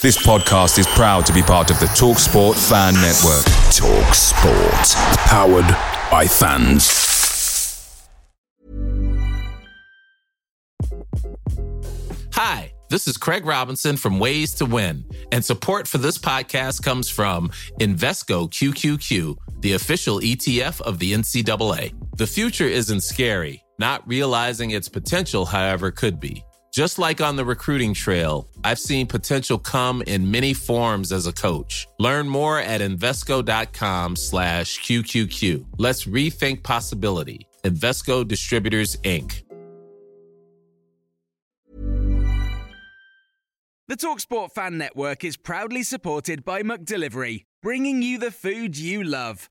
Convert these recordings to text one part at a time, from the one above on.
This podcast is proud to be part of the TalkSport Fan Network. TalkSport, powered by fans. Hi, this is Craig Robinson from Ways to Win, and support for this podcast comes from Invesco QQQ, the official ETF of the NCAA. The future isn't scary. Not realizing its potential, however, could be. Just like on the recruiting trail, I've seen potential come in many forms as a coach. Learn more at Invesco.com slash QQQ. Let's rethink possibility. Invesco Distributors, Inc. The TalkSport Fan Network is proudly supported by Delivery, bringing you the food you love.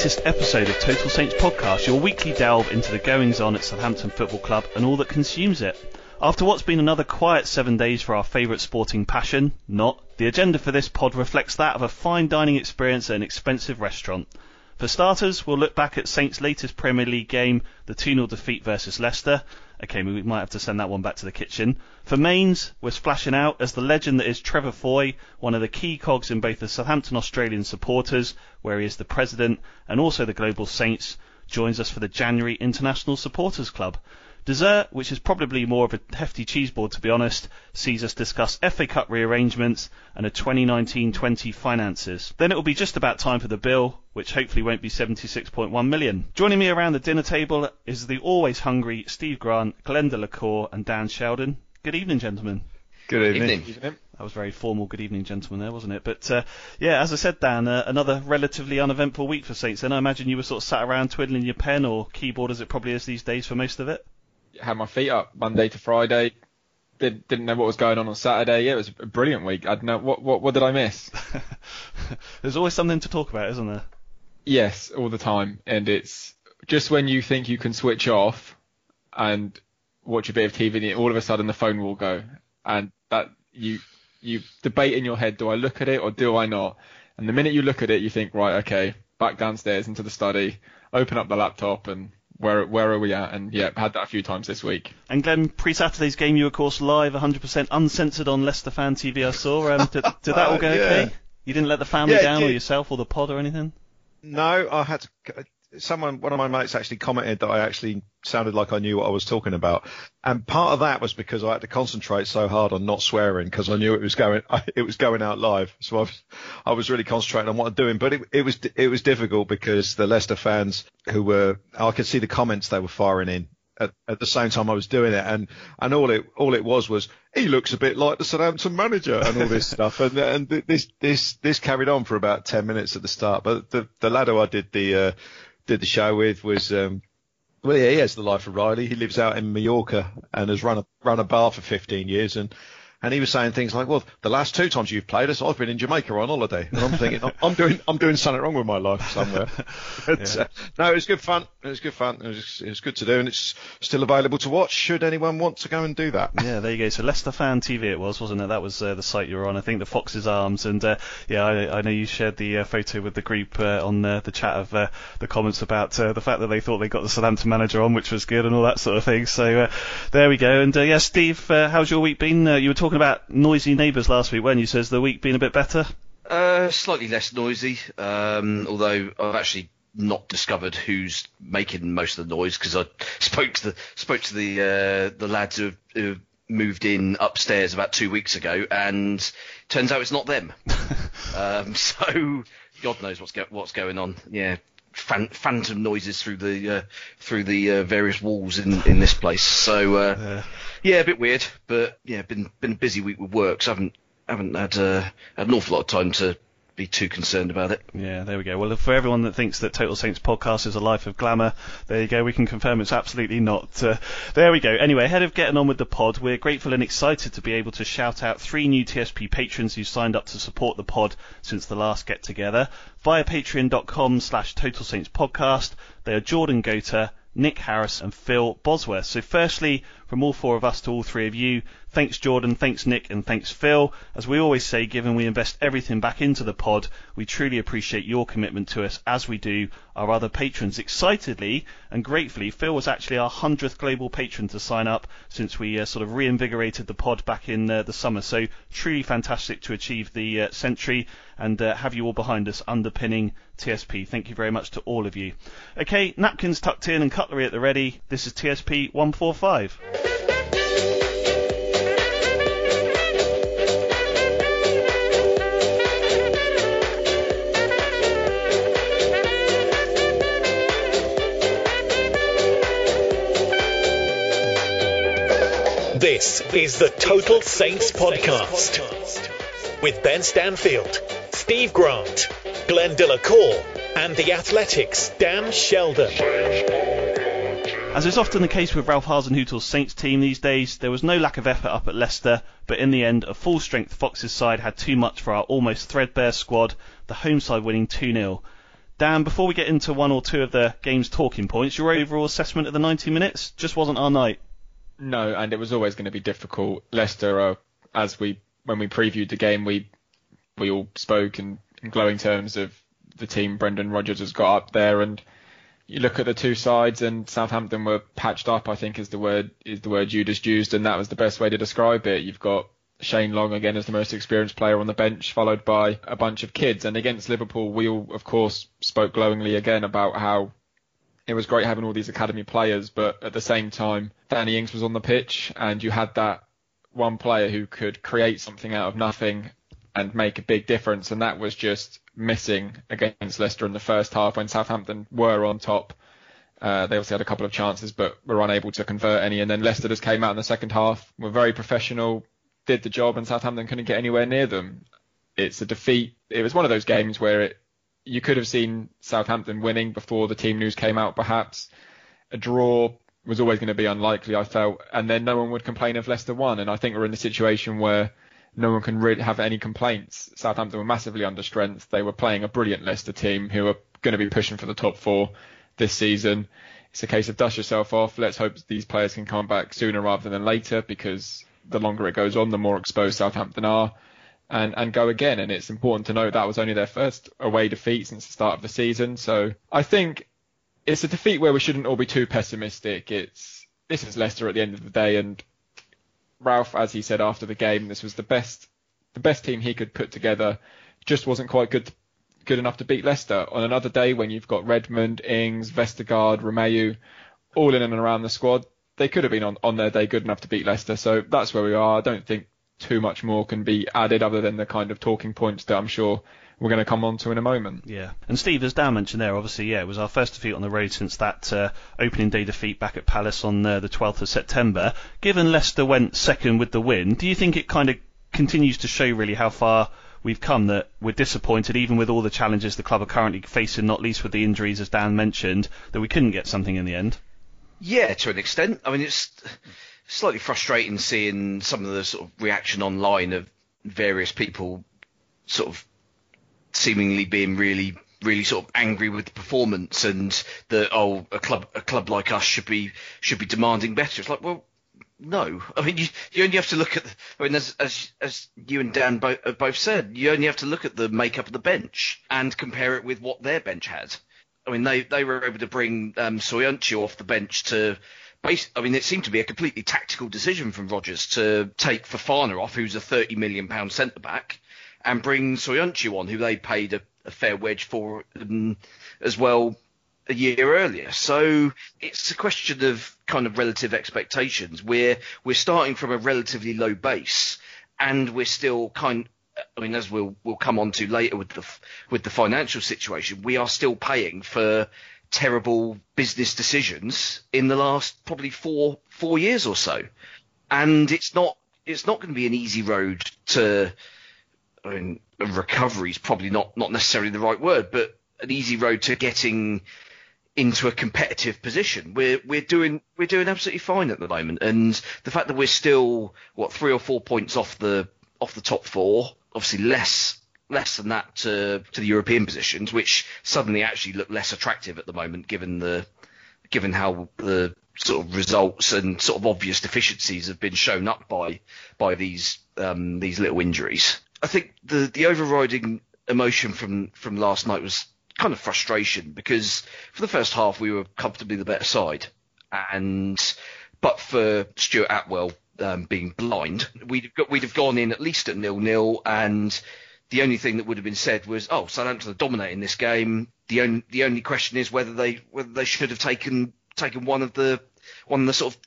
latest episode of Total Saints Podcast, your weekly delve into the goings on at Southampton Football Club and all that consumes it. After what's been another quiet seven days for our favourite sporting passion, not, the agenda for this pod reflects that of a fine dining experience at an expensive restaurant. For starters, we'll look back at Saints' latest Premier League game, the 2 0 defeat versus Leicester. Okay, we might have to send that one back to the kitchen. For mains, we're splashing out as the legend that is Trevor Foy, one of the key cogs in both the Southampton Australian supporters, where he is the president, and also the Global Saints, joins us for the January International Supporters Club. Dessert, which is probably more of a hefty cheese board to be honest, sees us discuss FA Cup rearrangements and a 2019-20 finances. Then it will be just about time for the bill, which hopefully won't be 76.1 million. Joining me around the dinner table is the always hungry Steve Grant, Glenn Delacour and Dan Sheldon. Good evening, gentlemen. Good evening. That was very formal. Good evening, gentlemen. There wasn't it? But uh, yeah, as I said, Dan, uh, another relatively uneventful week for Saints. And I imagine you were sort of sat around twiddling your pen or keyboard, as it probably is these days for most of it. Had my feet up Monday to Friday. Did, didn't know what was going on on Saturday. Yeah, it was a brilliant week. I know what what what did I miss? There's always something to talk about, isn't there? yes, all the time. And it's just when you think you can switch off and watch a bit of TV, all of a sudden the phone will go, and that you you debate in your head: do I look at it or do I not? And the minute you look at it, you think, right, okay, back downstairs into the study, open up the laptop, and where where are we at? And yeah, had that a few times this week. And Glenn, pre-Saturday's game, you were, of course live, 100% uncensored on Leicester Fan TV. I saw. Um, did, did that all go Uh, yeah. okay? You didn't let the family Yeah, it down, or yourself, or the pod, or anything? No, I had to. Someone, one of my mates actually commented that I actually sounded like I knew what I was talking about, and part of that was because I had to concentrate so hard on not swearing because I knew it was going, it was going out live. So I was, I was really concentrating on what I'm doing, but it, it was, it was difficult because the Leicester fans who were, I could see the comments they were firing in. At, at the same time I was doing it, and and all it all it was was he looks a bit like the Southampton manager and all this stuff, and and th- this this this carried on for about ten minutes at the start. But the the lad who I did the uh, did the show with was um, well, yeah, he has the life of Riley. He lives out in Mallorca and has run a run a bar for 15 years, and and he was saying things like, "Well, the last two times you've played us, I've been in Jamaica on holiday." And I'm thinking, "I'm- doing I'm doing something wrong with my life somewhere. but, uh, no, it was good fun. It was good fun. It was, it was good to do, and it's still available to watch. Should anyone want to go and do that? Yeah, there you go. So Leicester Fan TV it was, wasn't it? That was uh, the site you were on. I think the Fox's Arms, and uh, yeah, I, I know you shared the uh, photo with the group uh, on uh, the chat of uh, the comments about uh, the fact that they thought they got the Southampton manager on, which was good, and all that sort of thing. So uh, there we go. And uh, yeah, Steve, uh, how's your week been? Uh, you were talking about noisy neighbours last week, weren't you? Has the week been a bit better? Uh, slightly less noisy, um, although I've actually not discovered who's making most of the noise because I spoke to the spoke to the uh, the lads who, who moved in upstairs about two weeks ago, and turns out it's not them. um, so God knows what's go- what's going on. Yeah, fan- phantom noises through the uh, through the uh, various walls in, in this place. So uh, yeah, a bit weird, but yeah, been been a busy week with work, so I haven't haven't had, uh, had an awful lot of time to be too concerned about it. Yeah, there we go. Well, for everyone that thinks that Total Saints podcast is a life of glamour, there you go. We can confirm it's absolutely not. Uh, there we go. Anyway, ahead of getting on with the pod, we're grateful and excited to be able to shout out three new TSP patrons who signed up to support the pod since the last get together via patreon.com slash Total Saints podcast. They are Jordan Gota, Nick Harris and Phil Bosworth. So firstly, from all four of us to all three of you, thanks Jordan, thanks Nick and thanks Phil. As we always say, given we invest everything back into the pod, we truly appreciate your commitment to us as we do our other patrons. Excitedly and gratefully, Phil was actually our 100th global patron to sign up since we uh, sort of reinvigorated the pod back in uh, the summer. So truly fantastic to achieve the uh, century and uh, have you all behind us underpinning TSP. Thank you very much to all of you. Okay, napkins tucked in and cutlery at the ready. This is TSP 145. This is the Total Saints Podcast with Ben Stanfield, Steve Grant, Glenn Delacour, and the Athletics' Dan Sheldon. As is often the case with Ralph Hasenhüttl's Saints team these days, there was no lack of effort up at Leicester, but in the end, a full strength Foxes side had too much for our almost threadbare squad, the home side winning 2 0. Dan, before we get into one or two of the game's talking points, your overall assessment of the 90 minutes just wasn't our night. No, and it was always going to be difficult. Leicester, uh, as we when we previewed the game, we we all spoke in, in glowing terms of the team Brendan Rodgers has got up there, and you look at the two sides, and Southampton were patched up. I think is the word is the word you just used, and that was the best way to describe it. You've got Shane Long again as the most experienced player on the bench, followed by a bunch of kids. And against Liverpool, we all, of course, spoke glowingly again about how it was great having all these academy players, but at the same time, Danny Ings was on the pitch, and you had that one player who could create something out of nothing and make a big difference, and that was just missing against Leicester in the first half when Southampton were on top. Uh, they obviously had a couple of chances, but were unable to convert any. And then Leicester just came out in the second half, were very professional, did the job, and Southampton couldn't get anywhere near them. It's a defeat. It was one of those games where it, you could have seen Southampton winning before the team news came out, perhaps. A draw was always going to be unlikely, I felt, and then no one would complain if Leicester won. And I think we're in a situation where no one can really have any complaints. Southampton were massively under strength. They were playing a brilliant Leicester team who are going to be pushing for the top four this season. It's a case of dust yourself off. Let's hope these players can come back sooner rather than later because the longer it goes on, the more exposed Southampton are. And, and go again. And it's important to note that was only their first away defeat since the start of the season. So I think it's a defeat where we shouldn't all be too pessimistic. It's this is Leicester at the end of the day, and Ralph, as he said after the game, this was the best the best team he could put together. Just wasn't quite good good enough to beat Leicester. On another day when you've got Redmond, Ings, Vestergaard, Romeu, all in and around the squad, they could have been on, on their day good enough to beat Leicester. So that's where we are. I don't think too much more can be added other than the kind of talking points that I'm sure we're going to come on to in a moment. Yeah. And Steve, as Dan mentioned there, obviously, yeah, it was our first defeat on the road since that uh, opening day defeat back at Palace on uh, the 12th of September. Given Leicester went second with the win, do you think it kind of continues to show really how far we've come that we're disappointed, even with all the challenges the club are currently facing, not least with the injuries, as Dan mentioned, that we couldn't get something in the end? Yeah, to an extent. I mean, it's slightly frustrating seeing some of the sort of reaction online of various people sort of seemingly being really really sort of angry with the performance and that oh a club a club like us should be should be demanding better. It's like well no, I mean you, you only have to look at the, I mean as as as you and Dan both, both said you only have to look at the makeup of the bench and compare it with what their bench had. I mean they they were able to bring um, Soyuncu off the bench to I mean, it seemed to be a completely tactical decision from Rodgers to take Fofana off, who's a 30 million pound centre back, and bring Soyuncu on, who they paid a, a fair wedge for um, as well a year earlier. So it's a question of kind of relative expectations. We're we're starting from a relatively low base, and we're still kind. I mean, as we'll we'll come on to later with the with the financial situation, we are still paying for terrible business decisions in the last probably four four years or so, and it's not it's not going to be an easy road to. I mean, recovery is probably not not necessarily the right word, but an easy road to getting into a competitive position. We're we're doing we're doing absolutely fine at the moment, and the fact that we're still what three or four points off the off the top four, obviously less less than that to to the European positions, which suddenly actually look less attractive at the moment, given the given how the sort of results and sort of obvious deficiencies have been shown up by by these um, these little injuries. I think the the overriding emotion from from last night was kind of frustration because for the first half we were comfortably the better side, and but for Stuart Atwell um, being blind, we'd got, we'd have gone in at least at nil nil, and the only thing that would have been said was, "Oh, Southampton are dominating this game." The only the only question is whether they whether they should have taken taken one of the one of the sort of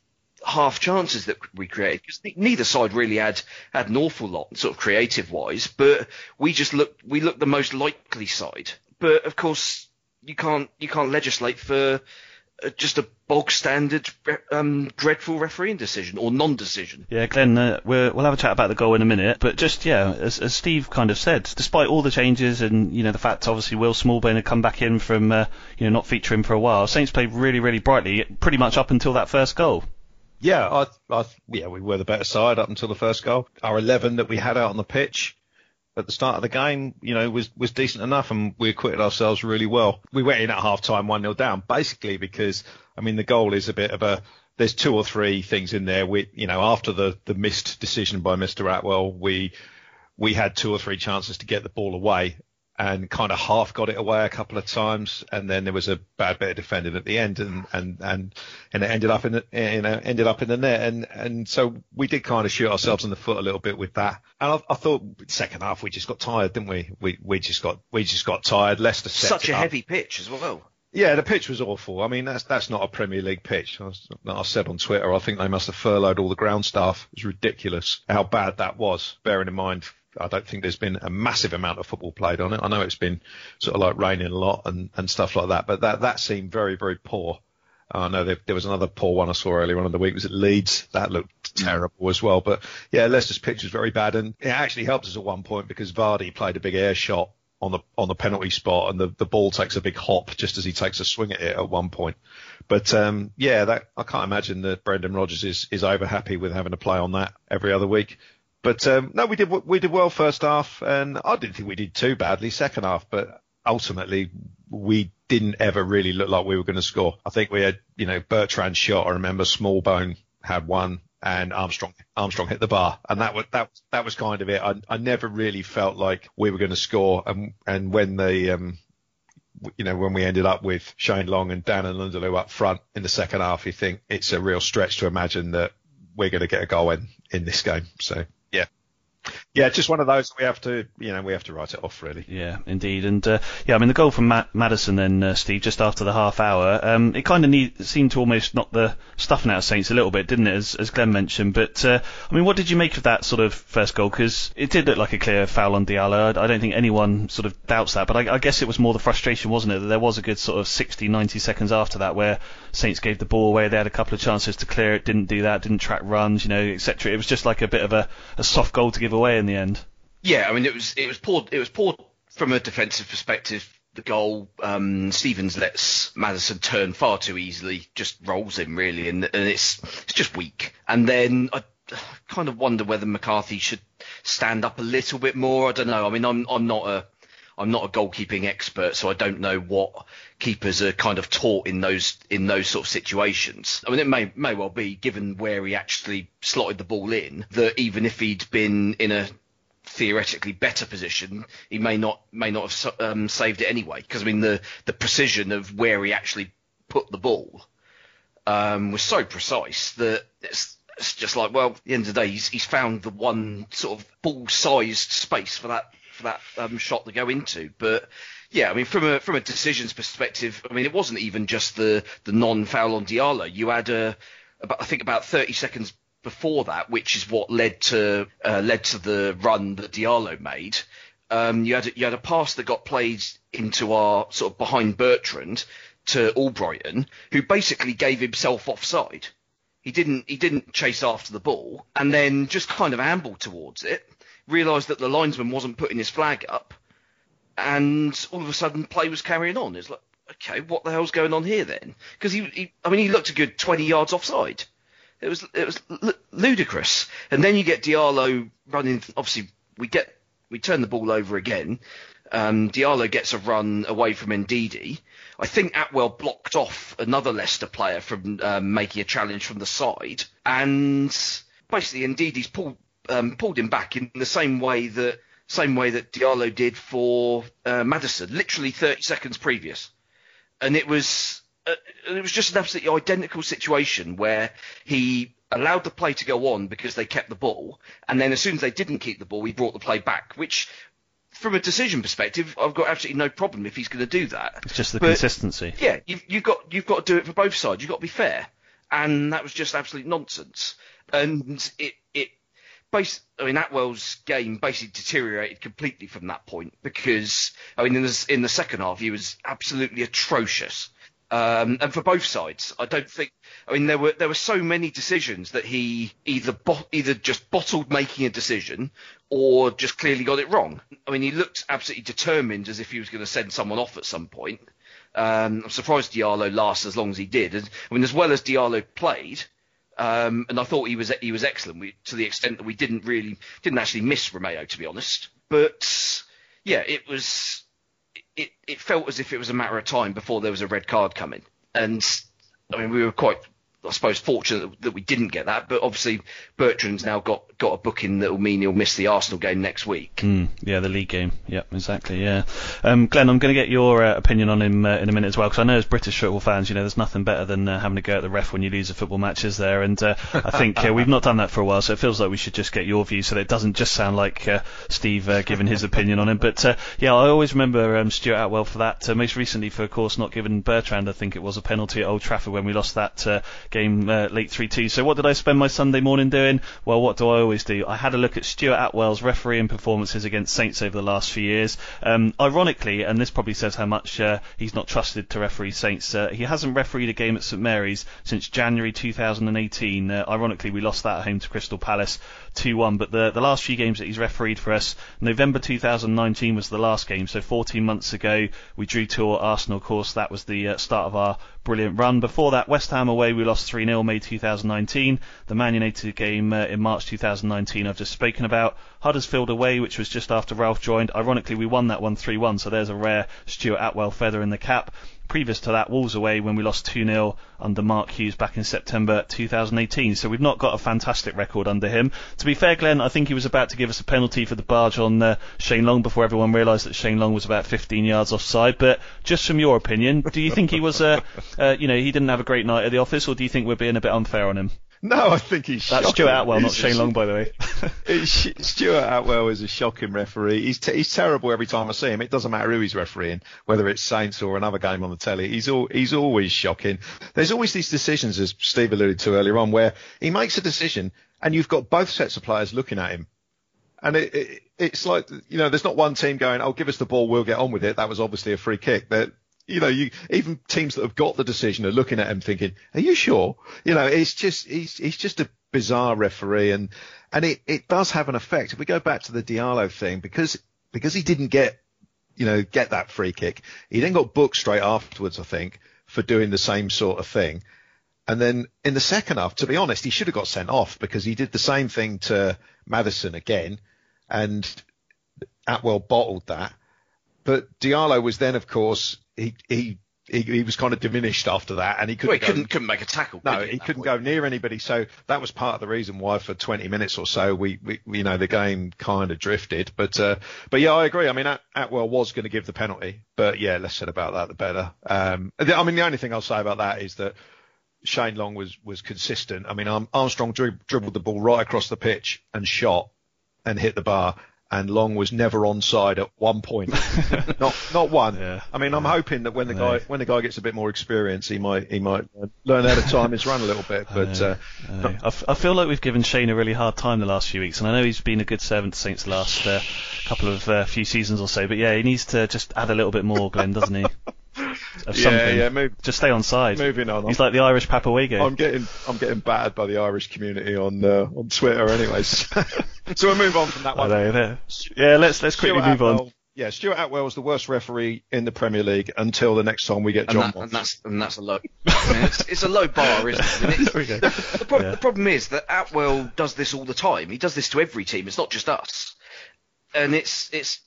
half chances that we created because neither side really had had an awful lot sort of creative wise, but we just looked we looked the most likely side but of course you can't you can't legislate for uh, just a bog standard um, dreadful refereeing decision or non-decision. Yeah, Glenn, uh, we will have a chat about the goal in a minute, but just yeah, as, as, Steve kind of said, despite all the changes and you know the fact obviously Will Smallbone had come back in from uh, you know not featuring for a while, Saints played really really brightly pretty much up until that first goal. Yeah, I, I, yeah, we were the better side up until the first goal. Our 11 that we had out on the pitch at the start of the game, you know, was, was decent enough and we acquitted ourselves really well. We went in at half time 1 0 down, basically because, I mean, the goal is a bit of a, there's two or three things in there. We, you know, after the, the missed decision by Mr. Atwell, we, we had two or three chances to get the ball away and kind of half got it away a couple of times, and then there was a bad bit of defending at the end, and and and and it ended up in the you know ended up in the net, and and so we did kind of shoot ourselves in the foot a little bit with that. And I, I thought second half we just got tired, didn't we? We we just got we just got tired. Leicester such a up. heavy pitch as well. Yeah, the pitch was awful. I mean, that's that's not a Premier League pitch. I, was, I said on Twitter, I think they must have furloughed all the ground staff. It was ridiculous how bad that was. Bearing in mind I don't think there's been a massive amount of football played on it. I know it's been sort of like raining a lot and, and stuff like that, but that, that seemed very, very poor. I know there, there was another poor one I saw earlier on in the week. Was it Leeds? That looked terrible as well. But yeah, Leicester's pitch was very bad, and it actually helped us at one point because Vardy played a big air shot on the on the penalty spot, and the, the ball takes a big hop just as he takes a swing at it at one point. But um, yeah, that I can't imagine that Brendan Rodgers is is over happy with having to play on that every other week. But um, no, we did we did well first half, and I didn't think we did too badly second half. But ultimately, we didn't ever really look like we were going to score. I think we had, you know, Bertrand shot. I remember Smallbone had one, and Armstrong Armstrong hit the bar, and that was that that was kind of it. I, I never really felt like we were going to score, and and when the um, you know, when we ended up with Shane Long and Dan and N'Lundulu up front in the second half, you think it's a real stretch to imagine that we're going to get a goal in, in this game. So yeah, just one of those we have to, you know, we have to write it off really. Yeah, indeed, and uh, yeah, I mean the goal from Matt Maddison then, uh, Steve, just after the half hour, um, it kind of seemed to almost knock the stuffing out of Saints a little bit, didn't it, as, as Glenn mentioned? But uh, I mean, what did you make of that sort of first goal? Because it did look like a clear foul on Diallo. I, I don't think anyone sort of doubts that, but I, I, guess it was more the frustration, wasn't it, that there was a good sort of 60, 90 seconds after that where Saints gave the ball away, they had a couple of chances to clear it, didn't do that, didn't track runs, you know, etc. It was just like a bit of a, a soft goal to give away in the end. Yeah, I mean it was it was poor it was poor from a defensive perspective. The goal um, Stevens lets Maddison turn far too easily, just rolls him really, and, and it's it's just weak. And then I kind of wonder whether McCarthy should stand up a little bit more. I don't know. I mean, I'm I'm not a I'm not a goalkeeping expert, so I don't know what keepers are kind of taught in those in those sort of situations. I mean, it may may well be, given where he actually slotted the ball in, that even if he'd been in a theoretically better position, he may not may not have um, saved it anyway. Because I mean, the the precision of where he actually put the ball um, was so precise that it's, it's just like, well, at the end of the day, he's, he's found the one sort of ball-sized space for that for that um, shot to go into. But yeah, I mean, from a from a decisions perspective, I mean, it wasn't even just the the non-foul on Diallo. You had a about, I think about 30 seconds before that, which is what led to uh, led to the run that Diallo made. Um, you had a, you had a pass that got played into our sort of behind Bertrand to Albrighton, who basically gave himself offside. He didn't he didn't chase after the ball and then just kind of ambled towards it. Realised that the linesman wasn't putting his flag up, and all of a sudden play was carrying on. It's like, okay, what the hell's going on here then? Because he, he, I mean, he looked a good 20 yards offside. It was it was l- ludicrous. And then you get Diallo running. Obviously, we get we turn the ball over again. Um, Diallo gets a run away from Ndidi. I think Atwell blocked off another Leicester player from um, making a challenge from the side, and basically Ndidi's pulled um, pulled him back in the same way that same way that Diallo did for uh, Maddison, literally 30 seconds previous, and it was uh, it was just an absolutely identical situation where he allowed the play to go on because they kept the ball, and then as soon as they didn't keep the ball, he brought the play back, which from a decision perspective, I've got absolutely no problem if he's going to do that. It's just the But- consistency. Yeah, you've, you've got you've got to do it for both sides. You've got to be fair, and that was just absolute nonsense. And it it base I mean Atwell's game basically deteriorated completely from that point because I mean in the in the second half he was absolutely atrocious. Um, and for both sides, I don't think. I mean, there were there were so many decisions that he either bo- either just bottled making a decision or just clearly got it wrong. I mean, he looked absolutely determined as if he was going to send someone off at some point. Um, I'm surprised Diallo lasted as long as he did. I mean, as well as Diallo played, um, and I thought he was he was excellent we, to the extent that we didn't really didn't actually miss Romeu to be honest. But yeah, it was it, it felt as if it was a matter of time before there was a red card coming. And I mean, we were quite, I suppose, fortunate that we didn't get that. But obviously, Bertrand's now got, got a booking that will mean he'll miss the Arsenal game next week. Mm, yeah, the league game. Yeah, exactly. Yeah, um, Glenn, I'm going to get your uh, opinion on him uh, in a minute as well, because I know as British football fans, you know, there's nothing better than uh, having to go at the ref when you lose a football match, is there? And uh, I think uh, we've not done that for a while, so it feels like we should just get your view, so that it doesn't just sound like uh, Steve giving his opinion on him. But yeah, I always remember um, Stuart Atwell for that. Most recently, for of course, not giving Bertrand, I think it was a penalty at Old Trafford when we lost that game uh, late 3-2. So what did I spend my Sunday morning doing? Well, what do I always do? I had a look at Stuart Atwell's refereeing performances against Saints over the last few years. Um, ironically, and this probably says how much uh, he's not trusted to referee Saints, uh, he hasn't refereed a game at St Mary's since January 2018. Uh, ironically, we lost that at home to Crystal Palace 2-1. But the the last few games that he's refereed for us, November 2019 was the last game, so 14 months ago we drew to Arsenal. Of course, that was the uh, start of our brilliant run. Before that, West Ham away, we lost 3-0 May 2019. The Man United game uh, in March 2019 I've just spoken about. Huddersfield away, which was just after Ralph joined. Ironically, we won that one 3-1, so there's a rare Stuart Atwell feather in the cap. Previous to that, Wolves away when we lost 2-0 under Mark Hughes back in September 2018. So we've not got a fantastic record under him. To be fair, Glenn, I think he was about to give us a penalty for the barge on uh, Shane Long before everyone realised that Shane Long was about 15 yards offside. But just from your opinion, do you think he was, uh, uh, you know, he didn't have a great night at the office, or do you think we're being a bit unfair on him? No, I think he's That's shocking. Stuart Atwell, not Shane Long, by the way. Stuart Atwell is a shocking referee. He's t- he's terrible every time I see him. It doesn't matter who he's refereeing, whether it's Saints or another game on the telly. He's all he's always shocking. There's always these decisions, as Steve alluded to earlier on, where he makes a decision and you've got both sets of players looking at him. And it, it, it's like, you know, there's not one team going, oh, give us the ball, we'll get on with it. That was obviously a free kick. That, you know, you, even teams that have got the decision are looking at him thinking, are you sure? You know, it's just, he's, he's just a bizarre referee and, and it, it does have an effect. If we go back to the Diallo thing, because, because he didn't get, you know, get that free kick, he then got booked straight afterwards, I think, for doing the same sort of thing. And then in the second half, to be honest, he should have got sent off because he did the same thing to Maddison again, and Atwell bottled that. But Diallo was then, of course, he he he, he was kind of diminished after that, and he couldn't Well, he go- couldn't couldn't make a tackle. no, he at couldn't point? go near anybody. So that was part of the reason why for 20 minutes or so we, we you know, the game kind of drifted. But, uh, but yeah, I agree. I mean, At- Atwell was going to give the penalty, but yeah, less said about that, the better. Um, the- I mean, the only thing I'll say about that is that Shane Long was, was consistent. I mean, Armstrong dri- dribbled the ball right across the pitch and shot and hit the bar. And Long was never onside at one point. not not one. Yeah. I mean, I'm hoping that when the guy when the guy gets a bit more experience, he might he might uh, learn how to time his run a little bit. But uh, I, know. I, f- I feel like we've given Shane a really hard time the last few weeks, and I know he's been a good servant to Saints the last uh, couple of uh, few seasons or so. But yeah, he needs to just add a little bit more, Glenn, doesn't he? Of Yeah, something. yeah, move- just stay on side. moving on. He's like the Irish Papawego. I'm getting I'm getting battered by the Irish community on uh, on Twitter, anyways. so we'll move on from that I one. know, yeah. Yeah, let's let's quickly Stuart move on. Yeah, Stuart Atwell was the worst referee in the Premier League until the next time we get and, John that, and that's and that's a low. I mean, it's, it's a low bar, isn't it? It's- There we go. the, the, prob- Yeah. the problem is that Atwell does this all the time. He does this to every team. It's not just us, and it's it's a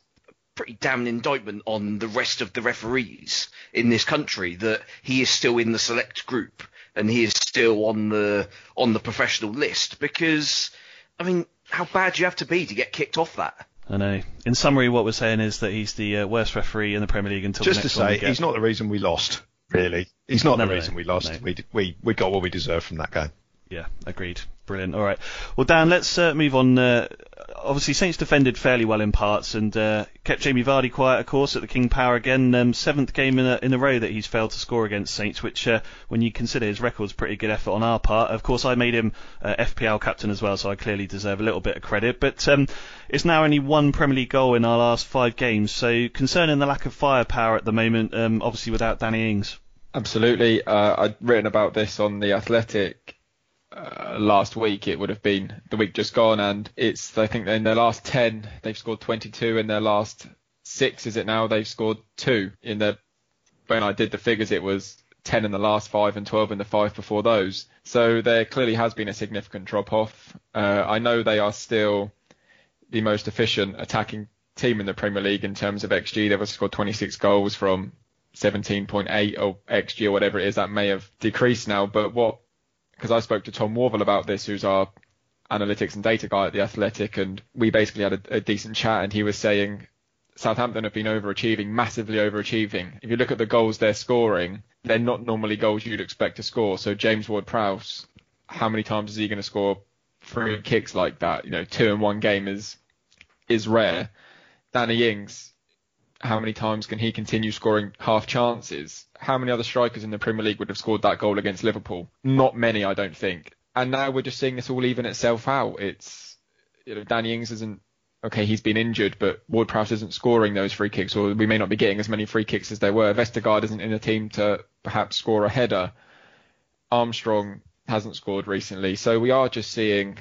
pretty damn indictment on the rest of the referees in this country that he is still in the select group and he is still on the on the professional list because I mean, how bad do you have to be to get kicked off that? I know. In summary, what we're saying is that he's the uh, worst referee in the Premier League until Just the to next one we say, get. he's not the reason we lost. Really, he's not No, the no, reason we lost. no. We we we got what we deserved from that game. Yeah, agreed. Brilliant. All right. Well, Dan, let's uh, move on. Uh, obviously, Saints defended fairly well in parts and uh, kept Jamie Vardy quiet, of course, at the King Power again. Um, seventh game in a, in a row that he's failed to score against Saints, which, uh, when you consider his record, is pretty good effort on our part. Of course, I made him uh, FPL captain as well, so I clearly deserve a little bit of credit. But um, it's now only one Premier League goal in our last five games. So concerning the lack of firepower at the moment, um, obviously without Danny Ings. Absolutely. Uh, I'd written about this on the Athletic uh, last week. It would have been the week just gone, and it's I think in their last ten they've scored 22. In their last six, is it now? They've scored two. In the when I did the figures, it was 10 in the last five and 12 in the five before those. So there clearly has been a significant drop off. Uh, I know they are still the most efficient attacking team in the Premier League in terms of XG. They've scored 26 goals from 17.8 or XG or whatever it is. That may have decreased now, but what? Because I spoke to Tom Worville about this, who's our analytics and data guy at the Athletic, and we basically had a, a decent chat, and he was saying Southampton have been overachieving, massively overachieving. If you look at the goals they're scoring, they're not normally goals you'd expect to score. So James Ward-Prowse, how many times is he going to score free kicks like that? You know, two in one game is is rare. Danny Ings, how many times can he continue scoring half chances? How many other strikers in the Premier League would have scored that goal against Liverpool? Not many, I don't think. And now we're just seeing this all even itself out. It's you know, Danny Ings isn't okay, he's been injured, but Ward Prowse isn't scoring those free kicks, or we may not be getting as many free kicks as there were. Vestergaard isn't in the team to perhaps score a header. Armstrong hasn't scored recently, so we are just seeing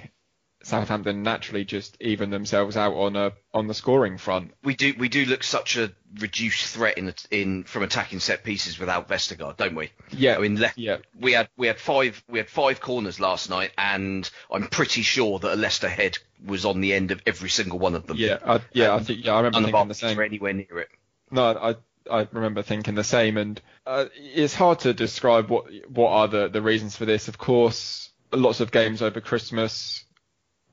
Southampton naturally just even themselves out on a on the scoring front. We do we do look such a reduced threat in in from attacking set pieces without Vestergaard, don't we? Yeah, I mean, left, yeah. we had we had five we had five corners last night, and I'm pretty sure that a Leicester head was on the end of every single one of them. Yeah, I, yeah, I think yeah, I remember thinking the same. anywhere near it. No, I I remember thinking the same, and uh, it's hard to describe what what are the the reasons for this. Of course, lots of games over Christmas.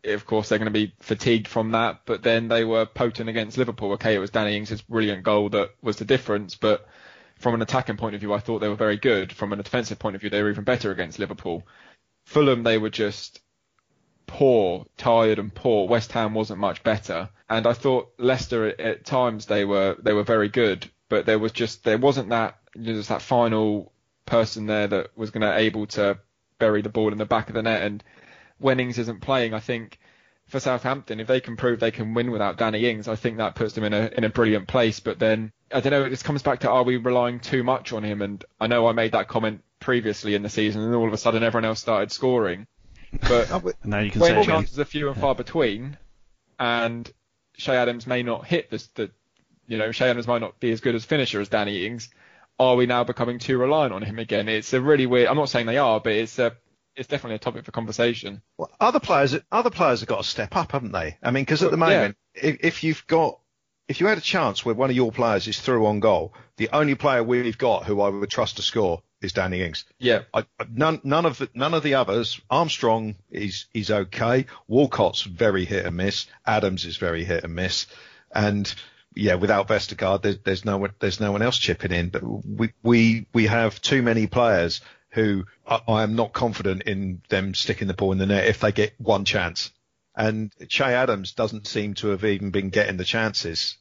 Of course, they're going to be fatigued from that, but then they were potent against Liverpool. Okay, it was Danny Ings' brilliant goal that was the difference, but from an attacking point of view, I thought they were very good. From a defensive point of view, they were even better against Liverpool. Fulham, they were just poor, tired and poor. West Ham wasn't much better, and I thought Leicester at, at times they were they were very good, but there was just there wasn't that just that final person there that was going to able to bury the ball in the back of the net. And when Ings isn't playing, I think for Southampton, if they can prove they can win without Danny Ings, I think that puts them in a in a brilliant place. But then I don't know, it just comes back to are we relying too much on him? And I know I made that comment previously in the season, and all of a sudden everyone else started scoring. But now you can say when again. chances are few and far between, and Che Adams may not hit the, the, you know, Che Adams might not be as good as finisher as Danny Ings. Are we now becoming too reliant on him again? It's a really weird. I'm not saying they are, but it's a, it's definitely a topic for conversation. Well, other players, other players have got to step up, haven't they? I mean, because at the Well, yeah. moment, if, if you've got, if you had a chance where one of your players is through on goal, the only player we've got who I would trust to score is Danny Ings. Yeah, I, I- none, none of the, none of the others. Armstrong is is okay. Walcott's very hit and miss. Adams is very hit and miss. And yeah, without Vestergaard, there's, there's no one, there's no one else chipping in. But we we we have too many players who I, I am not confident in them sticking the ball in the net if they get one chance. And Che Adams doesn't seem to have even been getting the chances.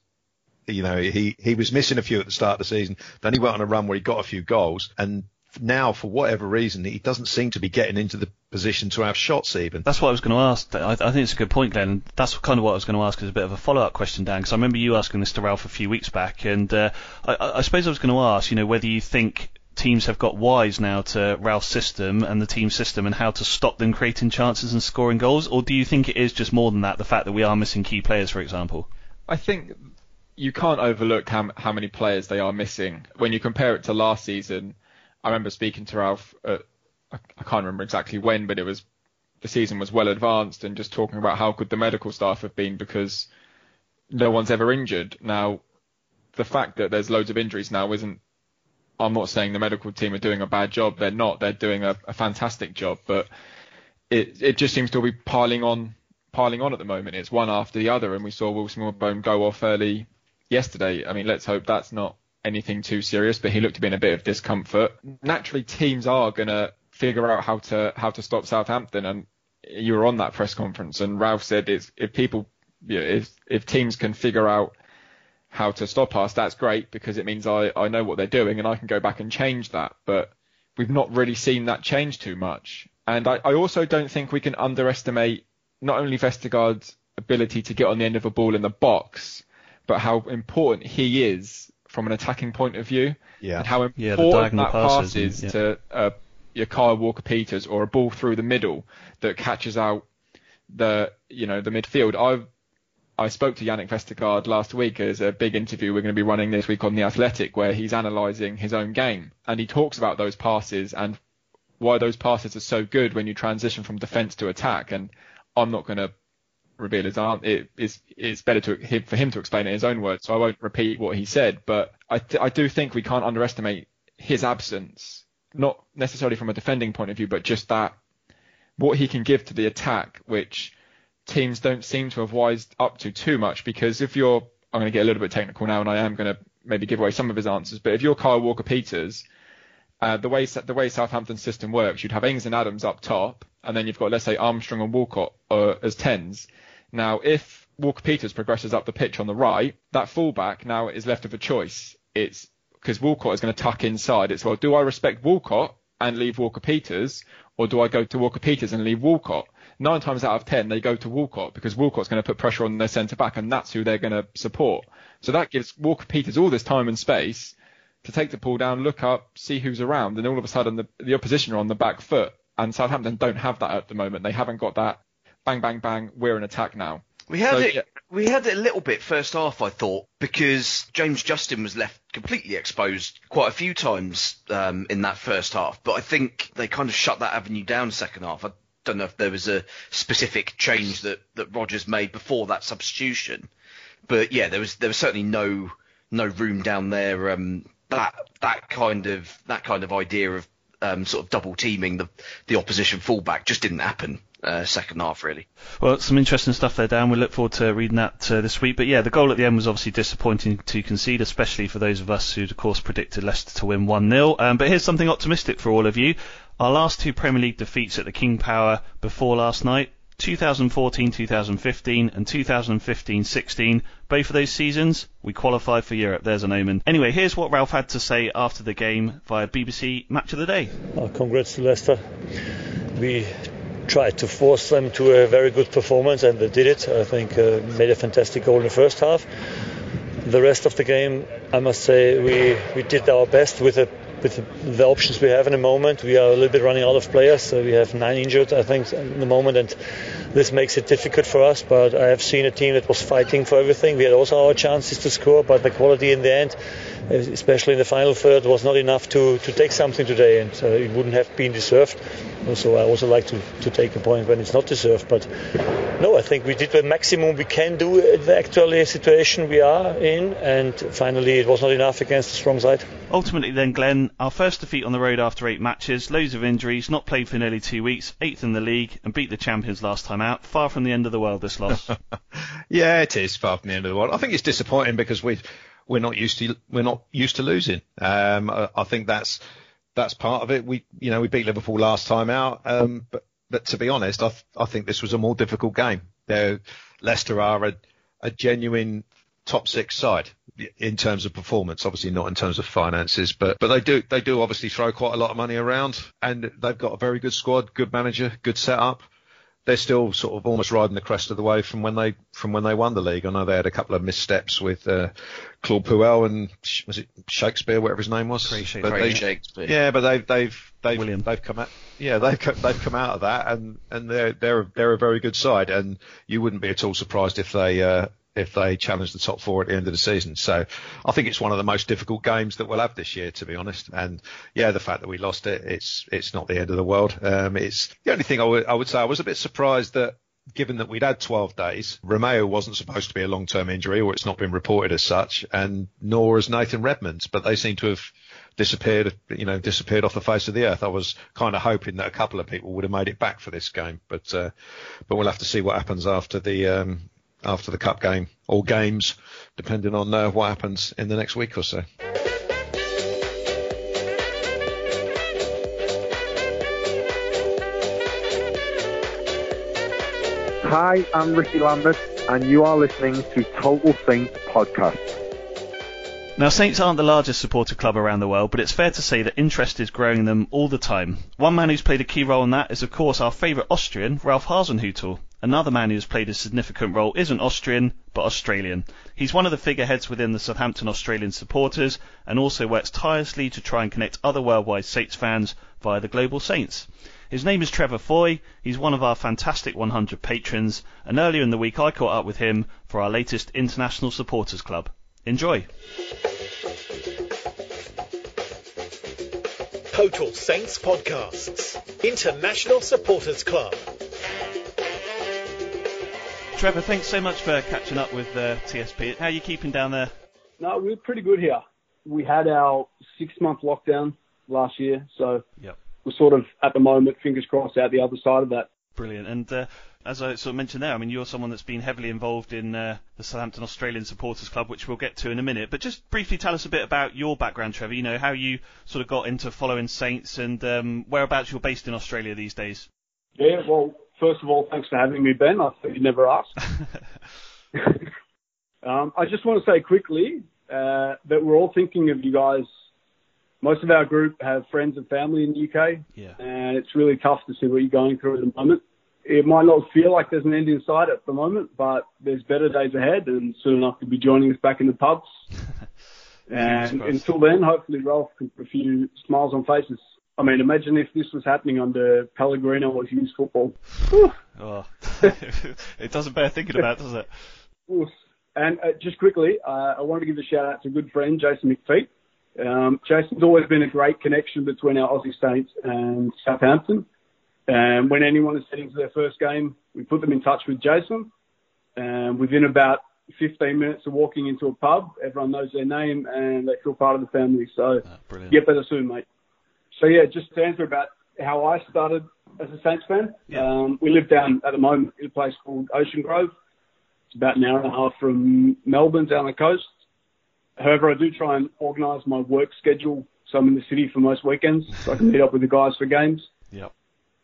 You know, he, he was missing a few at the start of the season. Then he went on a run where he got a few goals. And now, for whatever reason, he doesn't seem to be getting into the position to have shots even. That's what I was going to ask. I, I think it's a good point, Glenn. That's kind of what I was going to ask as a bit of a follow-up question, Dan, because I remember you asking this to Ralph a few weeks back, and uh, I, I suppose I was going to ask, you know, whether you think teams have got wise now to Ralph's system and the team system and how to stop them creating chances and scoring goals, or do you think it is just more than that, the fact that we are missing key players, for example? I think you can't overlook how, how many players they are missing. When you compare it to last season, I remember speaking to Ralph. At, I, can't remember exactly when, but it was the season was well advanced, and just talking about how good the medical staff have been because no one's ever injured. Now, the fact that there's loads of injuries now isn't. I'm not saying the medical team are doing a bad job. They're not. They're doing a, a fantastic job, but it it just seems to be piling on piling on at the moment. It's one after the other, and we saw Will Smallbone go off early yesterday. I mean, let's hope that's not anything too serious, but he looked to be in a bit of discomfort. Naturally, teams are going to figure out how to how to stop Southampton, and you were on that press conference, and Ralph said it's, if people, you know, if if teams can figure out how to stop us, that's great because it means I, I know what they're doing and I can go back and change that. But we've not really seen that change too much. And I, I also don't think we can underestimate not only Vestergaard's ability to get on the end of a ball in the box, but how important he is from an attacking point of view. Yeah. And how important diagonal that passes pass is yeah. to uh, your Kyle Walker Peters or a ball through the middle that catches out the you know the midfield. I I spoke to Yannick Vestergaard last week as a big interview we're going to be running this week on the Athletic where he's analysing his own game and he talks about those passes and why those passes are so good when you transition from defence to attack. And I'm not going to reveal his answer. It, it's, it's better to, for him to explain it in his own words, so I won't repeat what he said. But I, th- I do think we can't underestimate his absence, not necessarily from a defending point of view, but just that what he can give to the attack, which teams don't seem to have wised up to too much. Because if you're, I'm going to get a little bit technical now, and I am going to maybe give away some of his answers, but if you're Kyle Walker Peters, uh, the way the way Southampton's system works, you'd have Ings and Adams up top, and then you've got let's say Armstrong and Walcott uh, as tens. Now, if Walker Peters progresses up the pitch on the right, that fullback now is left with a choice. It's because Walcott is going to tuck inside. It's well, do I respect Walcott and leave Walker Peters, or do I go to Walker Peters and leave Walcott? Nine times out of ten, they go to Walcott because Walcott's going to put pressure on their centre back, and that's who they're going to support. So that gives Walker Peters all this time and space to take the ball down, look up, see who's around, and all of a sudden the, the opposition are on the back foot. And Southampton don't have that at the moment. They haven't got that bang, bang, bang, we're in attack now. We had So, it. yeah. We had it a little bit first half, I thought, because James Justin was left completely exposed quite a few times um, in that first half. But I think they kind of shut that avenue down second half. I don't know if there was a specific change that that Rodgers made before that substitution, but yeah, there was there was certainly no no room down there. Um, that that kind of that kind of idea of um, sort of double teaming the the opposition fullback just didn't happen uh, second half really. Well, some interesting stuff there, Dan. We look forward to reading that uh, this week. But yeah, the goal at the end was obviously disappointing to concede, especially for those of us who, of course, predicted Leicester to win 1 0. Um, but here's something optimistic for all of you. Our last two Premier League defeats at the King Power before last night 2014 2015 and 2015 16. Both of those seasons, we qualified for Europe. There's an omen. Anyway, here's what Ralph had to say after the game via BBC Match of the Day. Uh, congrats to Leicester. We tried to force them to a very good performance, and they did it. I think uh, made a fantastic goal in the first half. The rest of the game, I must say, we, we did our best with the with the, options we have in the moment. We are a little bit running out of players. So we have nine injured, I think, in the moment, and this makes it difficult for us. But I have seen a team that was fighting for everything. We had also our chances to score, but the quality in the end, especially in the final third, was not enough to, to take something today, and uh, it wouldn't have been deserved. So I also like to, to take a point when it's not deserved. But no, I think we did the maximum we can do in the actual situation we are in, and finally it was not enough against a strong side. Ultimately, then, Glenn, our first defeat on the road after eight matches, loads of injuries, not played for nearly two weeks, eighth in the league, and beat the champions last time out. Far from the end of the world, this loss. Yeah, it is far from the end of the world. I think it's disappointing because we we're not used to we're not used to losing. Um, I, I think that's that's part of it. We you know we beat Liverpool last time out, um, but but to be honest, I th- I think this was a more difficult game. they're Leicester are a, a genuine top six side in terms of performance. Obviously not in terms of finances, but but they do they do obviously throw quite a lot of money around, and they've got a very good squad, good manager, good setup. They're still sort of almost riding the crest of the wave from when they from when they won the league. I know they had a couple of missteps with uh, Claude Puel and was it Shakespeare, whatever his name was. Craig But they- Shakespeare. Yeah, but they've they've they've William. they've come out. Yeah, they've co- they've come out of that, and and they're they're they're a very good side, and you wouldn't be at all surprised if they uh, if they challenge the top four at the end of the season. So I think it's one of the most difficult games that we'll have this year, to be honest. And yeah, the fact that we lost it, it's it's not the end of the world. Um, it's the only thing I would I would say I was a bit surprised that. Given that we'd had 12 days, Romeu wasn't supposed to be a long-term injury, or it's not been reported as such, and nor is Nathan Redmond, but they seem to have disappeared, you know, disappeared off the face of the earth. I was kind of hoping that a couple of people would have made it back for this game, but uh, but we'll have to see what happens after the um, after the cup game or games, depending on uh, what happens in the next week or so. Hi, I'm Rickie Lambert, and you are listening to Total Saints Podcast. Now, Saints aren't the largest supporter club around the world, but it's fair to say that interest is growing in them all the time. One man who's played a key role in that is, of course, our favourite Austrian, Ralph Hasenhüttl. Another man who has played a significant role isn't Austrian, but Australian. He's one of the figureheads within the Southampton Australian supporters, and also works tirelessly to try and connect other worldwide Saints fans via the Global Saints. His name is Trevor Foy. He's one of our fantastic 100 patrons, and earlier in the week I caught up with him for our latest International Supporters Club. Enjoy. Total Saints Podcasts, International Supporters Club. Trevor, thanks so much for catching up with uh, TSP. How are you keeping down there? No, we're pretty good here. We had our six month lockdown last year, so Yep. we're sort of at the moment, fingers crossed, out the other side of that. Brilliant. And uh, as I sort of mentioned there, I mean, you're someone that's been heavily involved in uh, the Southampton Australian Supporters Club, which we'll get to in a minute. But just briefly tell us a bit about your background, Trevor. You know, how you sort of got into following Saints and um, whereabouts you're based in Australia these days. Yeah, well, first of all, thanks for having me, Ben. I thought you'd never ask. um, I just want to say quickly uh, that we're all thinking of you guys. Most of our group have friends and family in the UK, Yeah. and it's really tough to see what you're going through at the moment. It might not feel like there's an end in sight at the moment, but there's better days ahead, and soon enough you'll be joining us back in the pubs. and until then, hopefully Ralph can put a few smiles on faces. I mean, imagine if this was happening under Pellegrino or Hughes football. Oh, it doesn't bear thinking about, does it? And uh, just quickly, uh, I wanted to give a shout out to a good friend, Jason McPhee. Um, Jason's always been a great connection between our Aussie Saints and Southampton. And when anyone is heading to their first game, we put them in touch with Jason. And within about 15 minutes of walking into a pub, everyone knows their name and they feel part of the family. So brilliant. get better soon, mate. So yeah, just to answer about how I started as a Saints fan. Um, we live down at the moment in a place called Ocean Grove. It's about an hour and a half from Melbourne down the coast. However, I do try and organise my work schedule so I'm in the city for most weekends so I can meet up with the guys for games. Yep.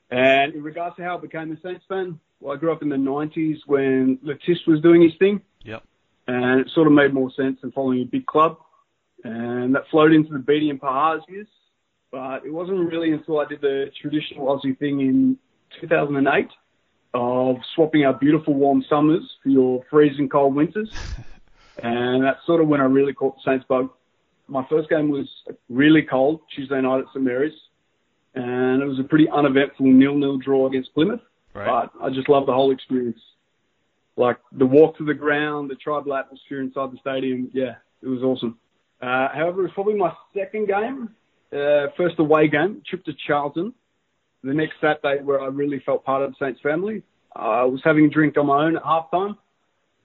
And in regards to how I became a Saints fan, well, I grew up in the 90s when Le Tissier was doing his thing. Yep. And it sort of made more sense than following a big club. And that flowed into the Beattie and Pahars years. But it wasn't really until I did the traditional Aussie thing in 2008 of swapping our beautiful warm summers for your freezing cold winters. and that's sort of when I really caught the Saints bug. My first game was really cold, Tuesday night at St Mary's. And it was a pretty uneventful nil-nil draw against Plymouth. Right. But I just loved the whole experience. Like the walk to the ground, the tribal atmosphere inside the stadium. Yeah, it was awesome. Uh, however, it was probably my second game, uh, first away game, trip to Charlton. The next Saturday where I really felt part of the Saints family. I was having a drink on my own at halftime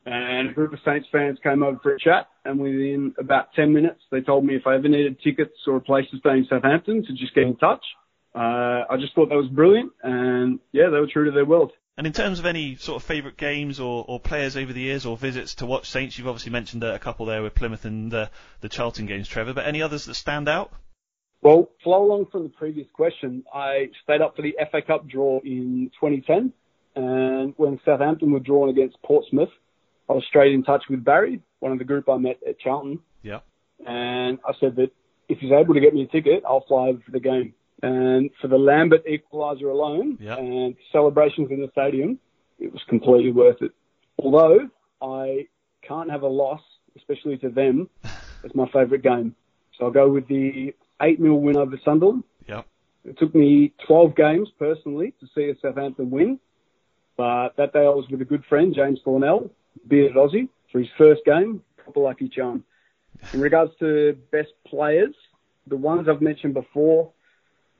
and a group of Saints fans came over for a chat and within about 10 minutes they told me if I ever needed tickets or a place to stay in Southampton to just get in touch. Uh, I just thought that was brilliant and yeah, they were true to their word. And in terms of any sort of favourite games or, or players over the years or visits to watch Saints, you've obviously mentioned uh, a couple there with Plymouth and uh, the Charlton games, Trevor. But any others that stand out? Well, flow along from the previous question, I stayed up for the FA Cup draw in 2010 And when Southampton were drawn against Portsmouth, I was straight in touch with Barry, one of the group I met at Charlton, Yeah. and I said that if he's able to get me a ticket, I'll fly over for the game. And for the Lambert equaliser alone Yeah. and celebrations in the stadium, it was completely worth it. Although I can't have a loss, especially to them, as my favourite game. So I'll go with the 8 0 win over Sunderland. Yep. It took me 12 games personally to see a Southampton win, but that day I was with a good friend, James Thornell, bearded Aussie, for his first game, proper lucky charm. In regards to best players, the ones I've mentioned before,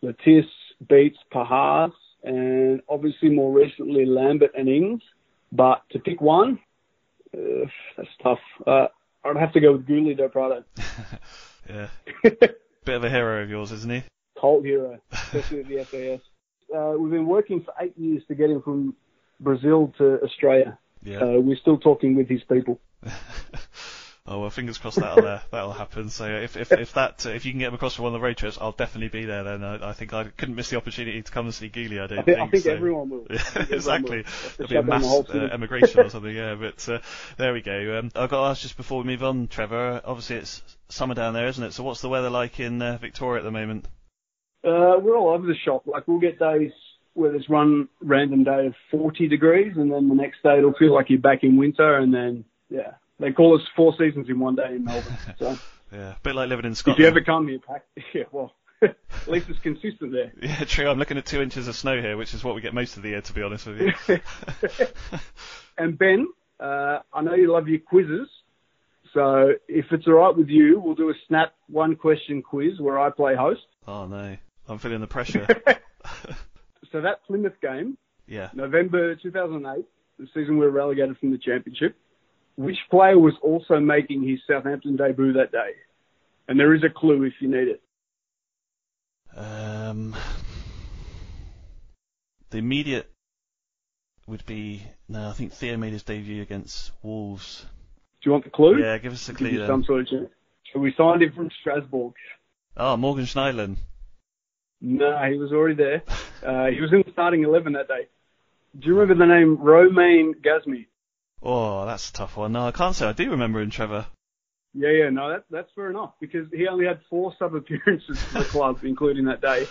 Le Tiss beats Pahars, and obviously more recently Lambert and Ings. But to pick one, uh, that's tough. Uh, I'd have to go with Guly do Prado. Yeah. Bit of a hero of yours, isn't he? cult hero, especially at the SAS. Uh, we've been working for eight years to get him from Brazil to Australia. Yeah. Uh, we're still talking with his people. Oh well, fingers crossed that'll uh, that'll happen. So if if if that uh, if you can get him across for one of the road trips, I'll definitely be there. Then I, I think I couldn't miss the opportunity to come and see Geely. I don't I think, I think so. everyone will. Yeah, think exactly. There'll be a mass uh, emigration or something. Yeah, but uh, there we go. Um, I've got to ask just before we move on, Trevor. Obviously it's summer down there, isn't it? So what's the weather like in uh, Victoria at the moment? Uh, we're all over the shop. Like we'll get days where there's one random day of 40 degrees, and then the next day it'll feel like you're back in winter, and then yeah, they call us four seasons in one day in Melbourne. So Yeah, a bit like living in Scotland. if you ever come here, pack yeah, well, at least it's consistent there. Yeah, true. I'm looking at two inches of snow here, which is what we get most of the year, to be honest with you. And Ben, uh, I know you love your quizzes. So if it's all right with you, we'll do a snap one question quiz where I play host. oh no, I'm feeling the pressure. So that Plymouth game, yeah. November 2008, the season we were relegated from the championship, which player was also making his Southampton debut that day? And there is a clue if you need it. Um, the immediate would be no. I think Theo made his debut against Wolves. Do you want the clue? Yeah, give us a clue some sort of chance. So we signed him from Strasbourg. Oh, Morgan Schneiderlin. No, he was already there. Uh, he was in the starting 11 that day. Do you remember the name Romain Gasmi? Oh, that's a tough one. No, I can't say I do remember him, Trevor. Yeah, yeah, no, that, that's fair enough because he only had four sub appearances for the club, including that day.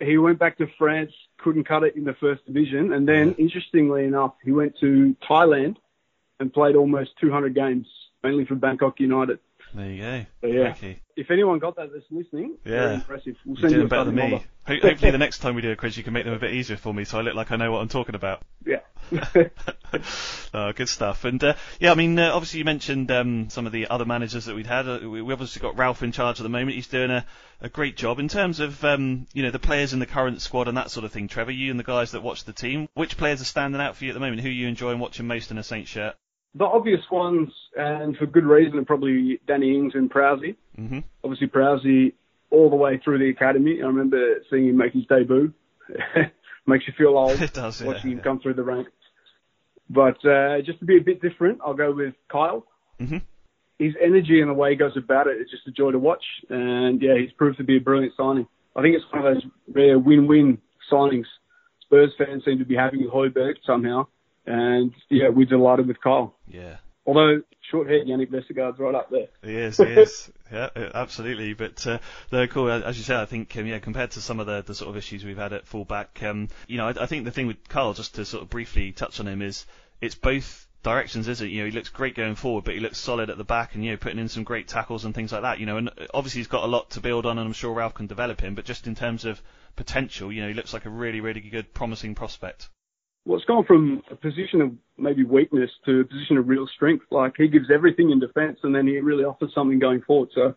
He went back to France, couldn't cut it in the first division, and then, interestingly enough, he went to Thailand and played almost 200 games, mainly for Bangkok United. There you go. So, yeah, if anyone got that that's listening, Yeah. impressive. We'll send you a better than me. Ho- hopefully, the next time we do a quiz, you can make them a bit easier for me, so I look like I know what I'm talking about. Yeah. oh, good stuff. And uh, yeah, I mean, uh, obviously you mentioned um, some of the other managers that we'd had. Uh, we, we obviously got Ralph in charge at the moment. He's doing a, a great job in terms of um, you know the players in the current squad and that sort of thing. Trevor, you and the guys that watch the team, which players are standing out for you at the moment? Who are you enjoying watching most in a Saint shirt? The obvious ones, and for good reason, are probably Danny Ings and Prowsey. hmm Obviously, Prowsey all the way through the academy. I remember seeing him make his debut. Makes you feel old It does, yeah, watching him yeah. come through the ranks. But uh, just to be a bit different, I'll go with Kyle. hmm His energy and the way he goes about it is just a joy to watch. And yeah, he's proved to be a brilliant signing. I think it's one of those rare win-win signings. Spurs fans seem to be having with Højbjerg somehow. And yeah, we're delighted with Kyle. Yeah. Although short-haired Jannik Vestergaard's right up there. He is, he is. yeah, uh, absolutely. But uh, no, cool. As you said, I think um, yeah, compared to some of the, the sort of issues we've had at fullback, um, you know, I, I think the thing with Carl, just to sort of briefly touch on him, is it's both directions, isn't it? You know, he looks great going forward, but he looks solid at the back, and you know, putting in some great tackles and things like that. You know, and obviously he's got a lot to build on, and I'm sure Ralph can develop him. But just in terms of potential, you know, he looks like a really, really good, promising prospect. Well, it's gone from a position of maybe weakness to a position of real strength. Like he gives everything in defence, and then he really offers something going forward. So,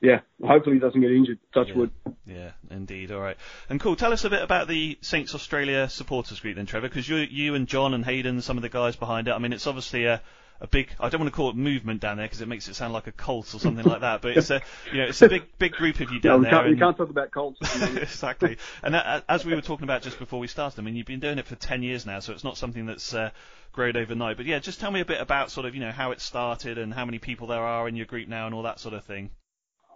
yeah, hopefully he doesn't get injured. Touch Yeah. wood. Yeah, indeed. All right. And cool. Tell us a bit about the Saints Australia supporters group then, Trevor, because you, you and John and Hayden, some of the guys behind it. I mean, it's obviously a, a big. I don't want to call it movement down there because it makes it sound like a cult or something like that. But it's a, you know, it's a big, big group of you No, down we there. can't, we and- can't talk about cults. exactly. And uh, as we were talking about just before we started, I mean, you've been doing it for 10 years now, so it's not something that's uh, grown overnight. But yeah, just tell me a bit about sort of, you know, how it started and how many people there are in your group now and all that sort of thing.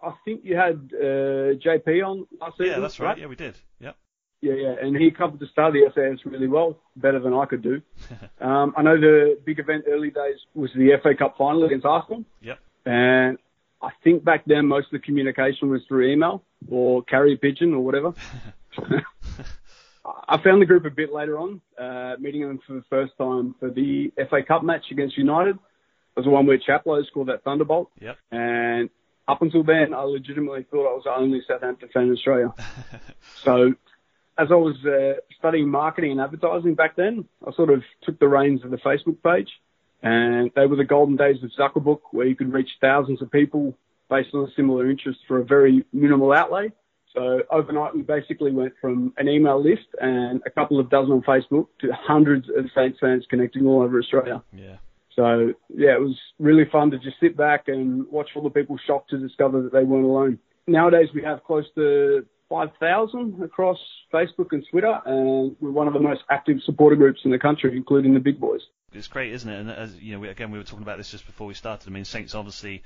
I think you had uh, JP on last season. Yeah, that's right. Yeah, we did. Yep. Yeah, yeah, and he covered the start of the SAS really well, better than I could do. um, I know the big event early days was the FA Cup final against Arsenal. Yep. And I think back then most of the communication was through email or carrier pigeon or whatever. I found the group a bit later on, uh, meeting them for the first time for the FA Cup match against United. It was the one where Chaplow scored that thunderbolt. Yep. And up until then, I legitimately thought I was the only Southampton fan in Australia. so, as I was uh, studying marketing and advertising back then, I sort of took the reins of the Facebook page. And they were the golden days of Zuckerbook, where you could reach thousands of people based on a similar interest for a very minimal outlay. So overnight, we basically went from an email list and a couple of dozen on Facebook to hundreds of Saints fans connecting all over Australia. Yeah. So yeah, it was really fun to just sit back and watch all the people shocked to discover that they weren't alone. Nowadays, we have close to 5,000 across Facebook and Twitter, and we're one of the most active supporter groups in the country, including the big boys. It's great, isn't it? And as you know, we, again, we were talking about this just before we started. I mean, Saints obviously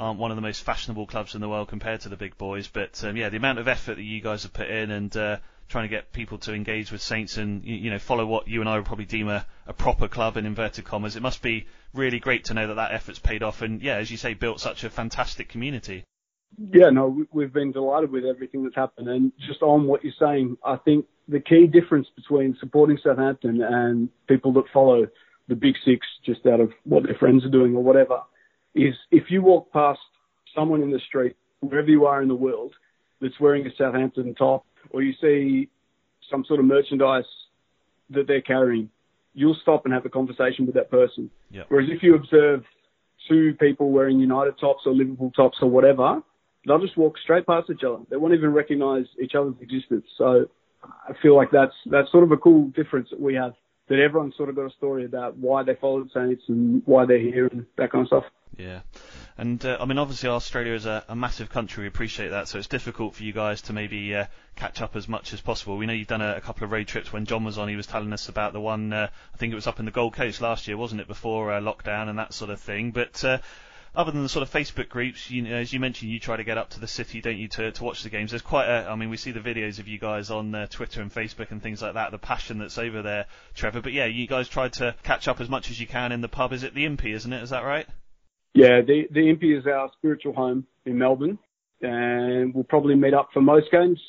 aren't one of the most fashionable clubs in the world compared to the big boys, but um, yeah, the amount of effort that you guys have put in and uh, trying to get people to engage with Saints and you, you know follow what you and I would probably deem a, a proper club in inverted commas. It must be really great to know that that effort's paid off, and yeah, as you say, built such a fantastic community. Yeah, no, we- we've been delighted with everything that's happened. And just on what you're saying, I think the key difference between supporting Southampton and people that follow the Big Six just out of what their friends are doing or whatever is if you walk past someone in the street, wherever you are in the world, that's wearing a Southampton top, or you see some sort of merchandise that they're carrying, you'll stop and have a conversation with that person. Yeah. Whereas if you observe two people wearing United tops or Liverpool tops or whatever, they'll just walk straight past each other. They won't even recognise each other's existence. So I feel like that's that's sort of a cool difference that we have. That everyone's sort of got a story about why they follow the Saints and why they're here and that kind of stuff. Yeah. And uh, I mean, obviously, Australia is a, a massive country. We appreciate that. So it's difficult for you guys to maybe uh, catch up as much as possible. We know you've done a, a couple of road trips. When John was on, he was telling us about the one. Uh, I think it was up in the Gold Coast last year, wasn't it? Before uh, lockdown and that sort of thing. But uh, other than the sort of Facebook groups, you know, as you mentioned, you try to get up to the city, don't you, to, to watch the games? There's quite a, I mean, we see the videos of you guys on uh, Twitter and Facebook and things like that, the passion that's over there, Trevor. But yeah, you guys tried to catch up as much as you can in the pub. Is it the Impy, isn't it? Is that right? Yeah, the the Impy is our spiritual home in Melbourne, and we'll probably meet up for most games.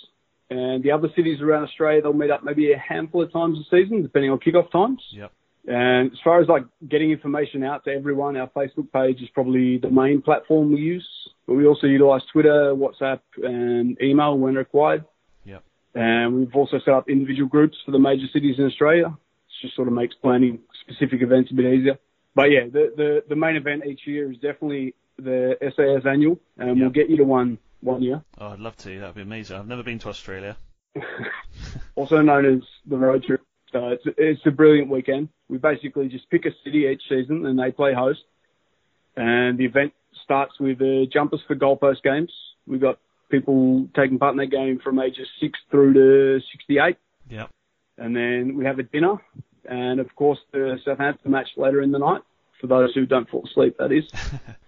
And the other cities around Australia, they'll meet up maybe a handful of times a season, depending on kickoff times. Yep. And as far as like getting information out to everyone, our Facebook page is probably the main platform we use. But we also utilize Twitter, WhatsApp, and email when required. Yep. And we've also set up individual groups for the major cities in Australia. It just sort of makes planning specific events a bit easier. But yeah, the, the, the main event each year is definitely the SAS annual, and we'll get you to one one year. Oh, I'd love to. That'd be amazing. I've never been to Australia. also known as the road trip. So it's it's a brilliant weekend. We basically just pick a city each season and they play host. And the event starts with uh, jumpers for goalpost games. We've got people taking part in that game from ages six through to 68. Yep. And then we have a dinner, and of course the Southampton match later in the night. For those who don't fall asleep, that is.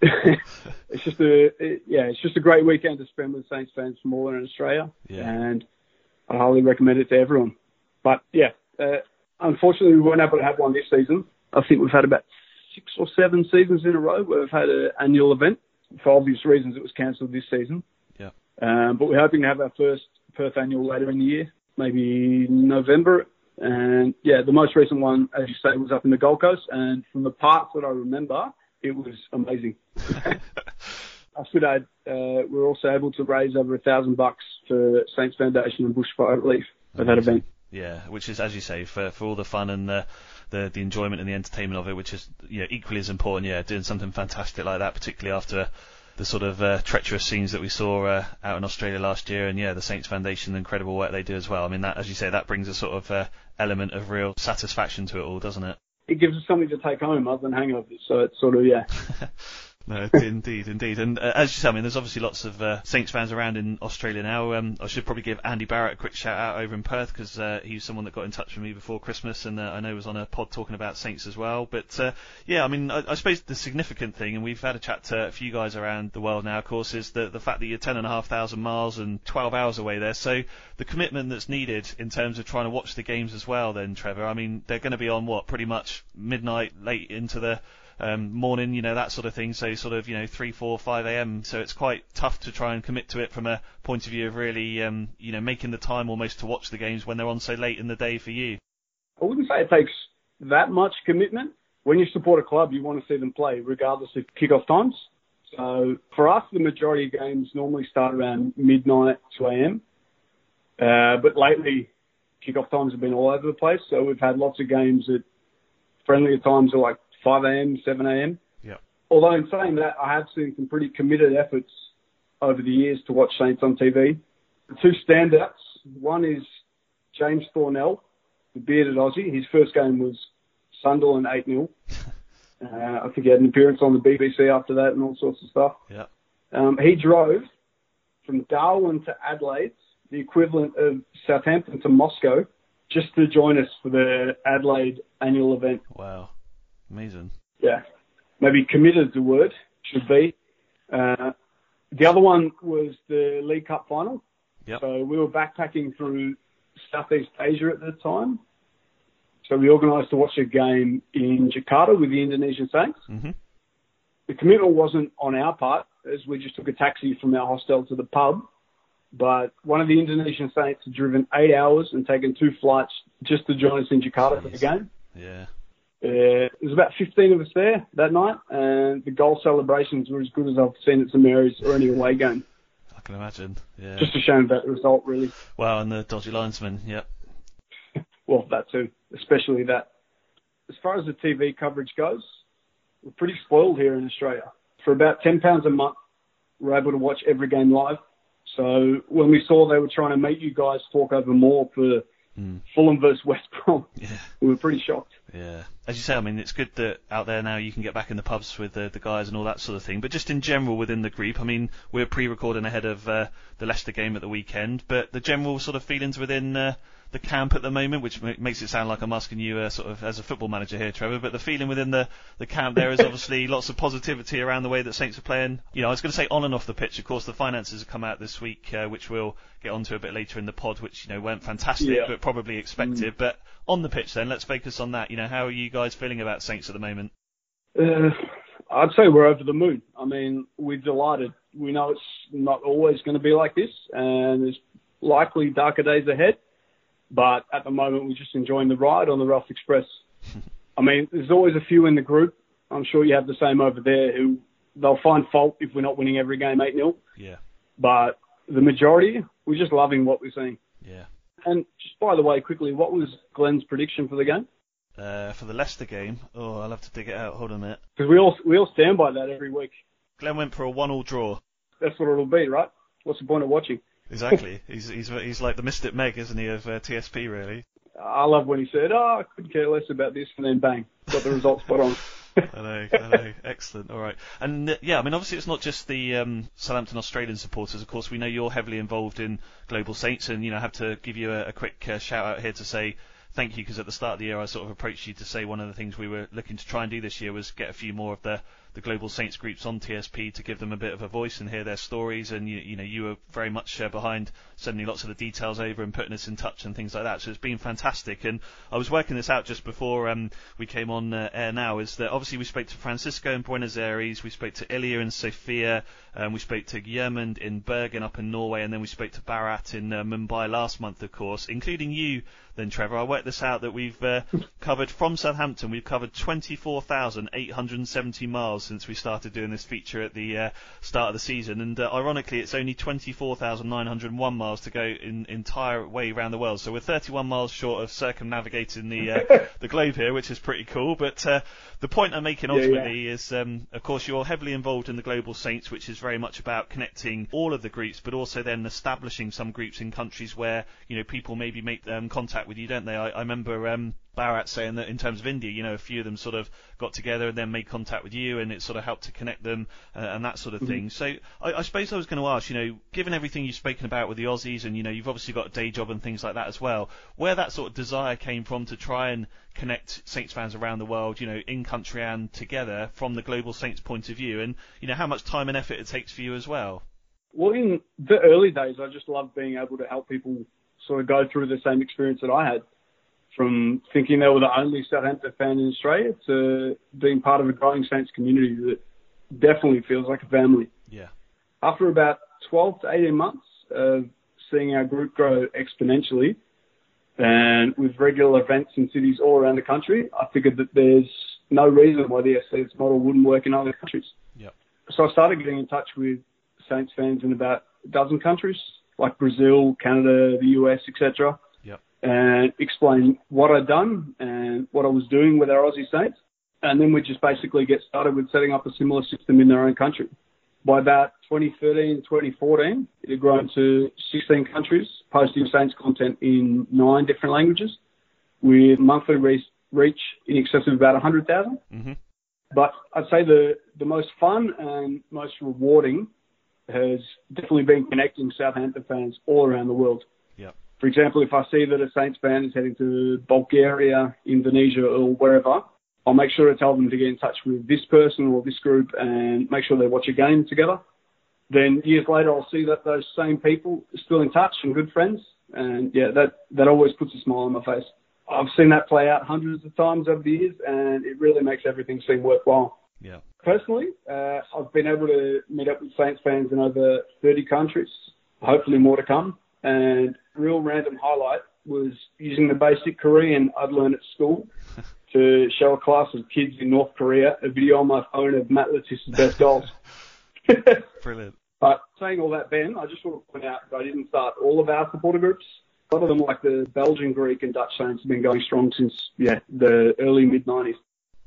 it's just a it, yeah, it's just a great weekend to spend with Saints fans from all around Australia, Yeah. and I highly recommend it to everyone. But yeah, unfortunately we weren't able to have one this season. I think we've had about six or seven seasons in a row where we've had an annual event. For obvious reasons, it was cancelled this season. Yeah. Um, but we're hoping to have our first Perth annual later in the year, maybe November. And yeah, the most recent one, as you say, was up in the Gold Coast. And from the parts that I remember, it was amazing. I should add, uh, we were also able to raise over a thousand bucks for Saints Foundation and Bushfire Relief at that event. Yeah, which is, as you say, for for all the fun and the the, the enjoyment and the entertainment of it, which is yeah equally as important. Yeah, doing something fantastic like that, particularly after the sort of uh, treacherous scenes that we saw uh, out in Australia last year, and yeah, the Saints Foundation, the incredible work they do as well. I mean, that as you say, that brings a sort of uh, element of real satisfaction to it all, doesn't it? It gives us something to take home other than hangovers. So it's sort of, yeah. No, indeed, indeed. And uh, as you I mean, there's obviously lots of uh, Saints fans around in Australia now. Um, I should probably give Andy Barrett a quick shout out over in Perth because uh, he's someone that got in touch with me before Christmas and uh, I know was on a pod talking about Saints as well. But uh, yeah, I mean, I, I suppose the significant thing, and we've had a chat to a few guys around the world now, of course, is the, the fact that you're 10,500 miles and 12 hours away there. So the commitment that's needed in terms of trying to watch the games as well, then, Trevor, I mean, they're going to be on what, pretty much midnight, late into the um, morning, you know, that sort of thing. So sort of, you know, 3, 4, 5 a.m. So it's quite tough to try and commit to it from a point of view of really, um, you know, making the time almost to watch the games when they're on so late in the day for you. I wouldn't say it takes that much commitment. When you support a club, you want to see them play regardless of kickoff times. So for us, the majority of games normally start around midnight, 2 a.m. Uh, but lately, kickoff times have been all over the place. So we've had lots of games at friendlier times are like 5 a.m., 7 a.m. Yeah. Although in saying that, I have seen some pretty committed efforts over the years to watch Saints on TV. The two standouts, one is James Thornell, the bearded Aussie. His first game was Sunderland 8-0. Uh, I think he had an appearance on the BBC after that and all sorts of stuff. Yeah. Um, he drove from Darwin to Adelaide, the equivalent of Southampton to Moscow, just to join us for the Adelaide annual event. Wow. Amazing. Yeah. Maybe committed is the word, should be. Uh, the other one was the League Cup final. Yep. So we were backpacking through Southeast Asia at the time. So we organised to watch a game in Jakarta with the Indonesian Saints. Mm-hmm. The commitment wasn't on our part, as we just took a taxi from our hostel to the pub. But one of the Indonesian Saints had driven eight hours and taken two flights just to join us in Jakarta for the game. Yeah. Uh, there was about 15 of us there that night, and the goal celebrations were as good as I've seen at St Mary's or any away game. I can imagine. Yeah. Just a shame about the result, really. Well, and the dodgy linesman. Yep. Well, that too, especially that. As far as the TV coverage goes, we're pretty spoiled here in Australia. For about £10 a month, we're able to watch every game live. So when we saw they were trying to make you guys talk over more for Mm. Fulham versus West Brom, Yeah. we were pretty shocked. Yeah, as you say, I mean, it's good that out there now you can get back in the pubs with the, the guys and all that sort of thing. But just in general within the group, I mean, we're pre-recording ahead of uh, the Leicester game at the weekend. But the general sort of feelings within uh, the camp at the moment, which ma- makes it sound like I'm asking you uh, sort of as a football manager here, Trevor. But the feeling within the, the camp there is obviously lots of positivity around the way that Saints are playing. You know, I was going to say on and off the pitch. Of course, the finances have come out this week, uh, which we'll get onto a bit later in the pod, which you know weren't fantastic, Yeah. but probably expected. But on the pitch, then let's focus on that. You know, how are you guys feeling about Saints at the moment? Uh, I'd say we're over the moon. I mean, we're delighted. We know it's not always going to be like this, and there's likely darker days ahead. But at the moment, we're just enjoying the ride on the Ralph Express. I mean, there's always a few in the group. I'm sure you have the same over there who they'll find fault if we're not winning every game 8 0. Yeah. But the majority, we're just loving what we're seeing. Yeah. And just by the way, quickly, what was Glenn's prediction for the game? Uh, for the Leicester game, oh, I'll have to dig it out. Hold on a minute. Because we all we all stand by that every week. Glenn went for a one-all draw. That's what it'll be, right? What's the point of watching? Exactly. he's he's he's like the Mystic Meg, isn't he, of uh, TSP really? I love when he said, "Oh, I couldn't care less about this," and then bang, got the result spot on. I know, I know. Excellent. All right. And uh, yeah, I mean, obviously, it's not just the um, Southampton Australian supporters. Of course, we know you're heavily involved in Global Saints, and you know, I have to give you a, a quick uh, shout out here to say thank you because at the start of the year, I sort of approached you to say one of the things we were looking to try and do this year was get a few more of the the Global Saints groups on TSP to give them a bit of a voice and hear their stories. And you, you know, you were very much uh, behind sending lots of the details over and putting us in touch and things like that. So it's been fantastic. And I was working this out just before um, we came on uh, air. Now is that obviously we spoke to Francisco in Buenos Aires, we spoke to Ilya in Sofia, um, we spoke to Yermund in Bergen up in Norway, and then we spoke to Bharat in uh, Mumbai last month, of course, including you. Then Trevor, I worked this out that we've uh, covered from Southampton. We've covered 24,870 miles since we started doing this feature at the uh, start of the season, and uh, ironically, it's only 24,901 miles to go in entire way around the world. So we're 31 miles short of circumnavigating the uh, the globe here, which is pretty cool. But uh, the point I'm making Yeah, yeah. ultimately is, um, of course, you're heavily involved in the Global Saints, which is very much about connecting all of the groups, but also then establishing some groups in countries where you know people maybe make um, contact with you, don't they? I, I remember. Um, Bharat saying that in terms of India, you know, a few of them sort of got together and then made contact with you, and it sort of helped to connect them uh, and that sort of Mm-hmm. thing. So I, I suppose I was going to ask, you know, given everything you've spoken about with the Aussies, and you know, you've obviously got a day job and things like that as well, where that sort of desire came from to try and connect Saints fans around the world, you know, in country and together from the global Saints point of view, and you know how much time and effort it takes for you as well. Well, in the early days, I just loved being able to help people sort of go through the same experience that I had. From thinking they were the only Southampton fan in Australia to being part of a growing Saints community that definitely feels like a family. Yeah. After about 12 to 18 months of seeing our group grow exponentially and with regular events in cities all around the country, I figured that there's no reason why the SAS model wouldn't work in other countries. Yep. So I started getting in touch with Saints fans in about a dozen countries, like Brazil, Canada, the US, etc.. and explain what I'd done and what I was doing with our Aussie Saints. And then we just basically get started with setting up a similar system in their own country. By about 2013, 2014, it had grown to 16 countries, posting Saints content in nine different languages, with monthly reach, reach in excess of about 100,000. hmm But I'd say the, the most fun and most rewarding has definitely been connecting Southampton fans all around the world. Yep. For example, if I see that a Saints fan is heading to Bulgaria, Indonesia, or wherever, I'll make sure to tell them to get in touch with this person or this group and make sure they watch a game together. Then years later, I'll see that those same people are still in touch and good friends. And yeah, that, that always puts a smile on my face. I've seen that play out hundreds of times over the years, and it really makes everything seem worthwhile. Yeah. Personally, uh, I've been able to meet up with Saints fans in over 30 countries, hopefully more to come. And real random highlight was using the basic Korean I'd learned at school to show a class of kids in North Korea a video on my phone of Matt Letiz's best goals. Brilliant. But saying all that, Ben, I just want to point out that I didn't start all of our supporter groups. A lot of them, like the Belgian, Greek, and Dutch Saints, have been going strong since yeah the early mid 90s.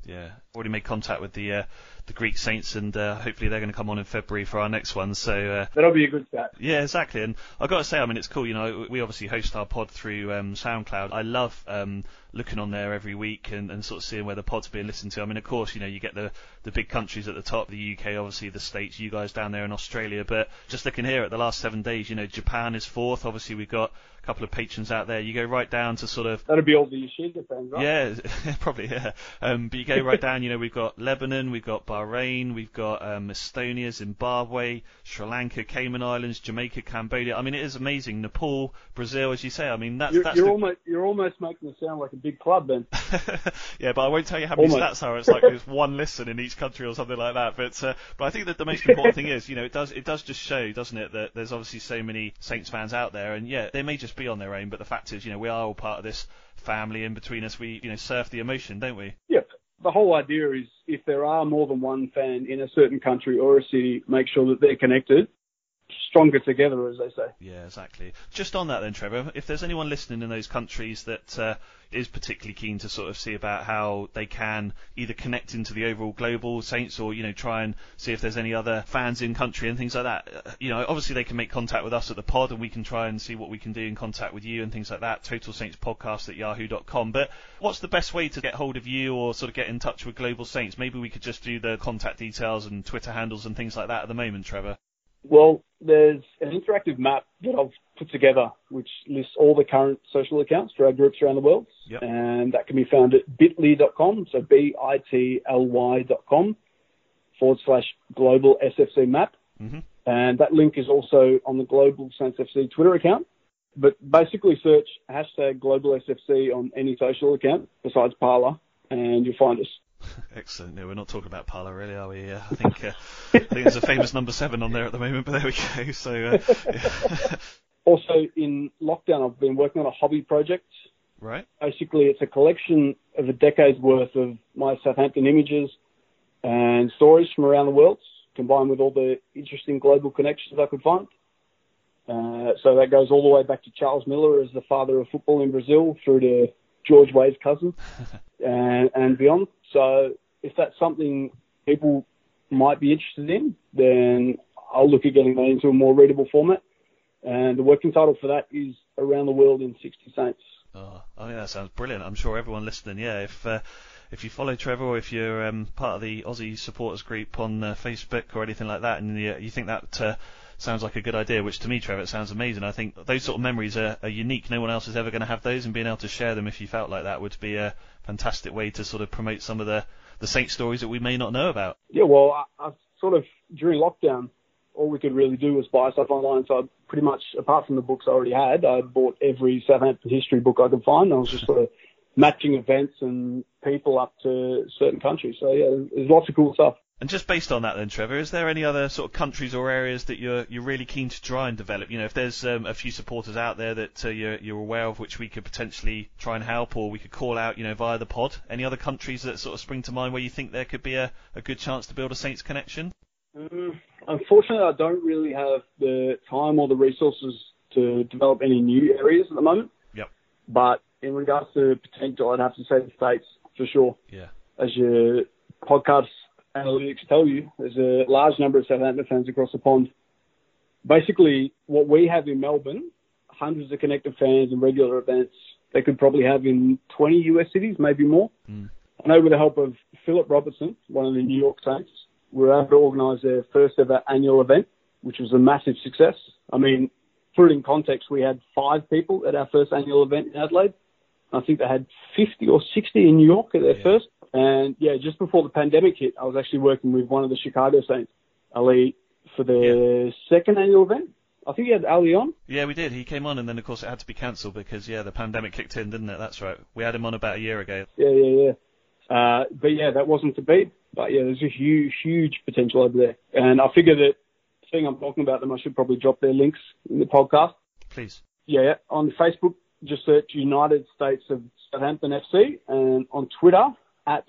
Yeah, already made contact with the uh, the Greek Saints, and uh, hopefully they're going to come on in February for our next one. So uh, That'll be a good start. yeah, exactly. And I've got to say, I mean, it's cool. You know, we obviously host our pod through um, SoundCloud. I love um, looking on there every week and, and sort of seeing where the pod's being listened to. I mean, of course, you know, you get the the big countries at the top, the UK, obviously the States, you guys down there in Australia. But just looking here at the last seven days, you know, Japan is fourth. Obviously, we've got a couple of patrons out there. You go right down to sort of That'll be all the Yoshida fans, right? yeah, probably, yeah. Um, but you go right down, you know, we've got Lebanon, we've got Bahrain, we've got um, Estonia, Zimbabwe, Sri Lanka, Cayman Islands, Jamaica, Cambodia. I mean, it is amazing. Nepal, Brazil, as you say. I mean, that's You're, that's you're the- almost you're almost making it sound like a big club, Ben. yeah, but I won't tell you how many Almost. stats are. It's like there's one listen in each country or something like that. But uh, but I think that the most important thing is, you know, it does it does just show, doesn't it, that there's obviously so many Saints fans out there, and yeah, they may just be on their own, but the fact is, you know, we are all part of this family, and between us, we you know surf the emotion, don't we? Yep. The whole idea is if there are more than one fan in a certain country or a city, make sure that they're connected, stronger together, as they say. Yeah, exactly. Just on that then, Trevor, if there's anyone listening in those countries that uh, is particularly keen to sort of see about how they can either connect into the overall global Saints or, you know, try and see if there's any other fans in country and things like that, uh, you know, obviously they can make contact with us at the pod and we can try and see what we can do in contact with you and things like that. Total Saints Podcast at yahoo.com. But what's the best way to get hold of you or sort of get in touch with Global Saints? Maybe we could just do the contact details and Twitter handles and things like that at the moment, Trevor. Well, there's an interactive map that I've put together which lists all the current social accounts for our groups around the world. Yep. And that can be found at bit.ly.com, so B-I-T-L-Y.com forward slash global SFC map. hmm And that link is also on the Global Saints FC Twitter account. But basically search hashtag global SFC on any social account besides Parler and you'll find us. Excellent. No, we're not talking about Parler, really, are we? Uh, I think uh, I think there's a famous number seven on there at the moment, but there we go. So, uh, yeah. Also in lockdown, I've been working on a hobby project. right? Basically, it's a collection of a decade's worth of my Southampton images and stories from around the world, combined with all the interesting global connections I could find. Uh, so that goes all the way back to Charles Miller as the father of football in Brazil, through to George Weah's cousin, and, and beyond. So if that's something people might be interested in, then I'll look at getting that into a more readable format. and the working title for that is Around the World in 60 Saints. Oh, I think that sounds brilliant. I'm sure everyone listening, yeah, if uh, if you follow Trevor or if you're um, part of the Aussie supporters group on uh, Facebook or anything like that, and you, you think that uh, sounds like a good idea, which to me, Trevor, it sounds amazing. I think those sort of memories are, are unique. No one else is ever going to have those, and being able to share them if you felt like that would be a fantastic way to sort of promote some of the the Saint stories that we may not know about. Yeah, well, I, I sort of during lockdown, all we could really do was buy stuff online. So I pretty much, apart from the books I already had, I bought every Southampton history book I could find. I was just sort of matching events and people up to certain countries. So yeah, there's lots of cool stuff. And just based on that, then, Trevor, is there any other sort of countries or areas that you're you're really keen to try and develop? You know, if there's um, a few supporters out there that uh, you're you're aware of, which we could potentially try and help, or we could call out, you know, via the pod. Any other countries that sort of spring to mind where you think there could be a, a good chance to build a Saints connection? Um, unfortunately, I don't really have the time or the resources to develop any new areas at the moment. Yep. But in regards to potential, I'd have to say the States for sure. Yeah. As your podcast analytics tell you, there's a large number of Southampton fans across the pond. Basically, what we have in Melbourne, hundreds of connected fans and regular events, they could probably have in 20 US cities, maybe more. Mm. I know with the help of Philip Robertson, one of the New York Saints, we were able to organise their first ever annual event, which was a massive success. I mean, put it in context, we had five people at our first annual event in Adelaide. I think they had 50 or 60 in New York at their Yeah. first. And yeah, just before the pandemic hit, I was actually working with one of the Chicago Saints, Ali, for their second annual event. I think he had Ali on. Yeah, we did. He came on, and then of course it had to be cancelled because yeah, the pandemic kicked in, didn't it? That's right. We had him on about a year ago. Yeah, yeah, yeah. Uh, but yeah, that wasn't to be. But yeah, there's a huge, huge potential over there. And I figure that seeing I'm talking about them, I should probably drop their links in the podcast. Please. Yeah, Yeah, on Facebook, just search United States of Southampton FC, and on Twitter at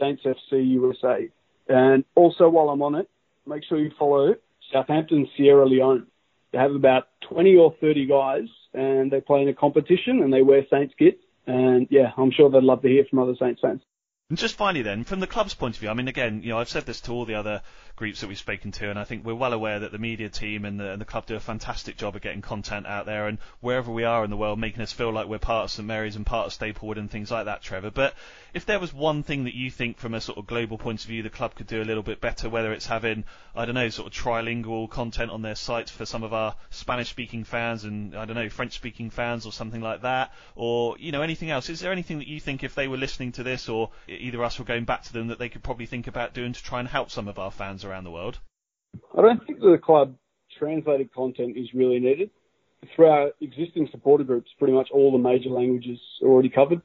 Saints FC USA. And also, while I'm on it, make sure you follow Southampton Sierra Leone. They have about 20 or 30 guys, and they play in a competition, and they wear Saints kits. And yeah, I'm sure they'd love to hear from other Saints fans. And just finally, then, from the club's point of view, I mean, again, you know, I've said this to all the other groups that we've spoken to, and I think we're well aware that the media team and the, and the club do a fantastic job of getting content out there, and wherever we are in the world, making us feel like we're part of St Mary's and part of Staplewood and things like that, Trevor. But if there was one thing that you think, from a sort of global point of view, the club could do a little bit better, whether it's having, I don't know, sort of trilingual content on their sites for some of our Spanish-speaking fans and I don't know, French-speaking fans or something like that, or you know, anything else, is there anything that you think, if they were listening to this, or either us or going back to them, that they could probably think about doing to try and help some of our fans around the world? I don't think that the club translated content is really needed. Through our existing supporter groups, pretty much all the major languages are already covered.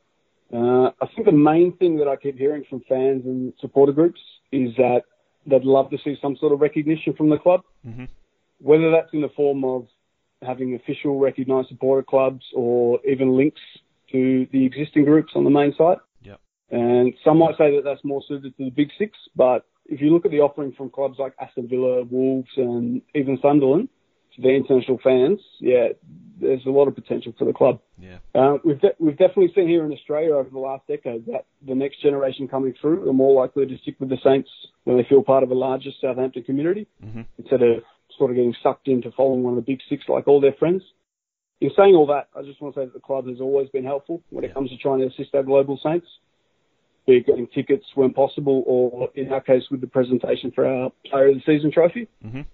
Uh, I think the main thing that I keep hearing from fans and supporter groups is that they'd love to see some sort of recognition from the club, Mhm. whether that's in the form of having official recognised supporter clubs or even links to the existing groups on the main site. And some might say that that's more suited to the big six, but if you look at the offering from clubs like Aston Villa, Wolves, and even Sunderland to their international fans, yeah, there's a lot of potential for the club. Yeah. Uh, we've de- we've definitely seen here in Australia over the last decade that the next generation coming through are more likely to stick with the Saints when they feel part of a larger Southampton community Mhm. instead of sort of getting sucked into following one of the big six like all their friends. In saying all that, I just want to say that the club has always been helpful when it comes to trying to assist our global Saints, be it getting tickets when possible, or in our case with the presentation for our Player of the Season trophy. Mhm.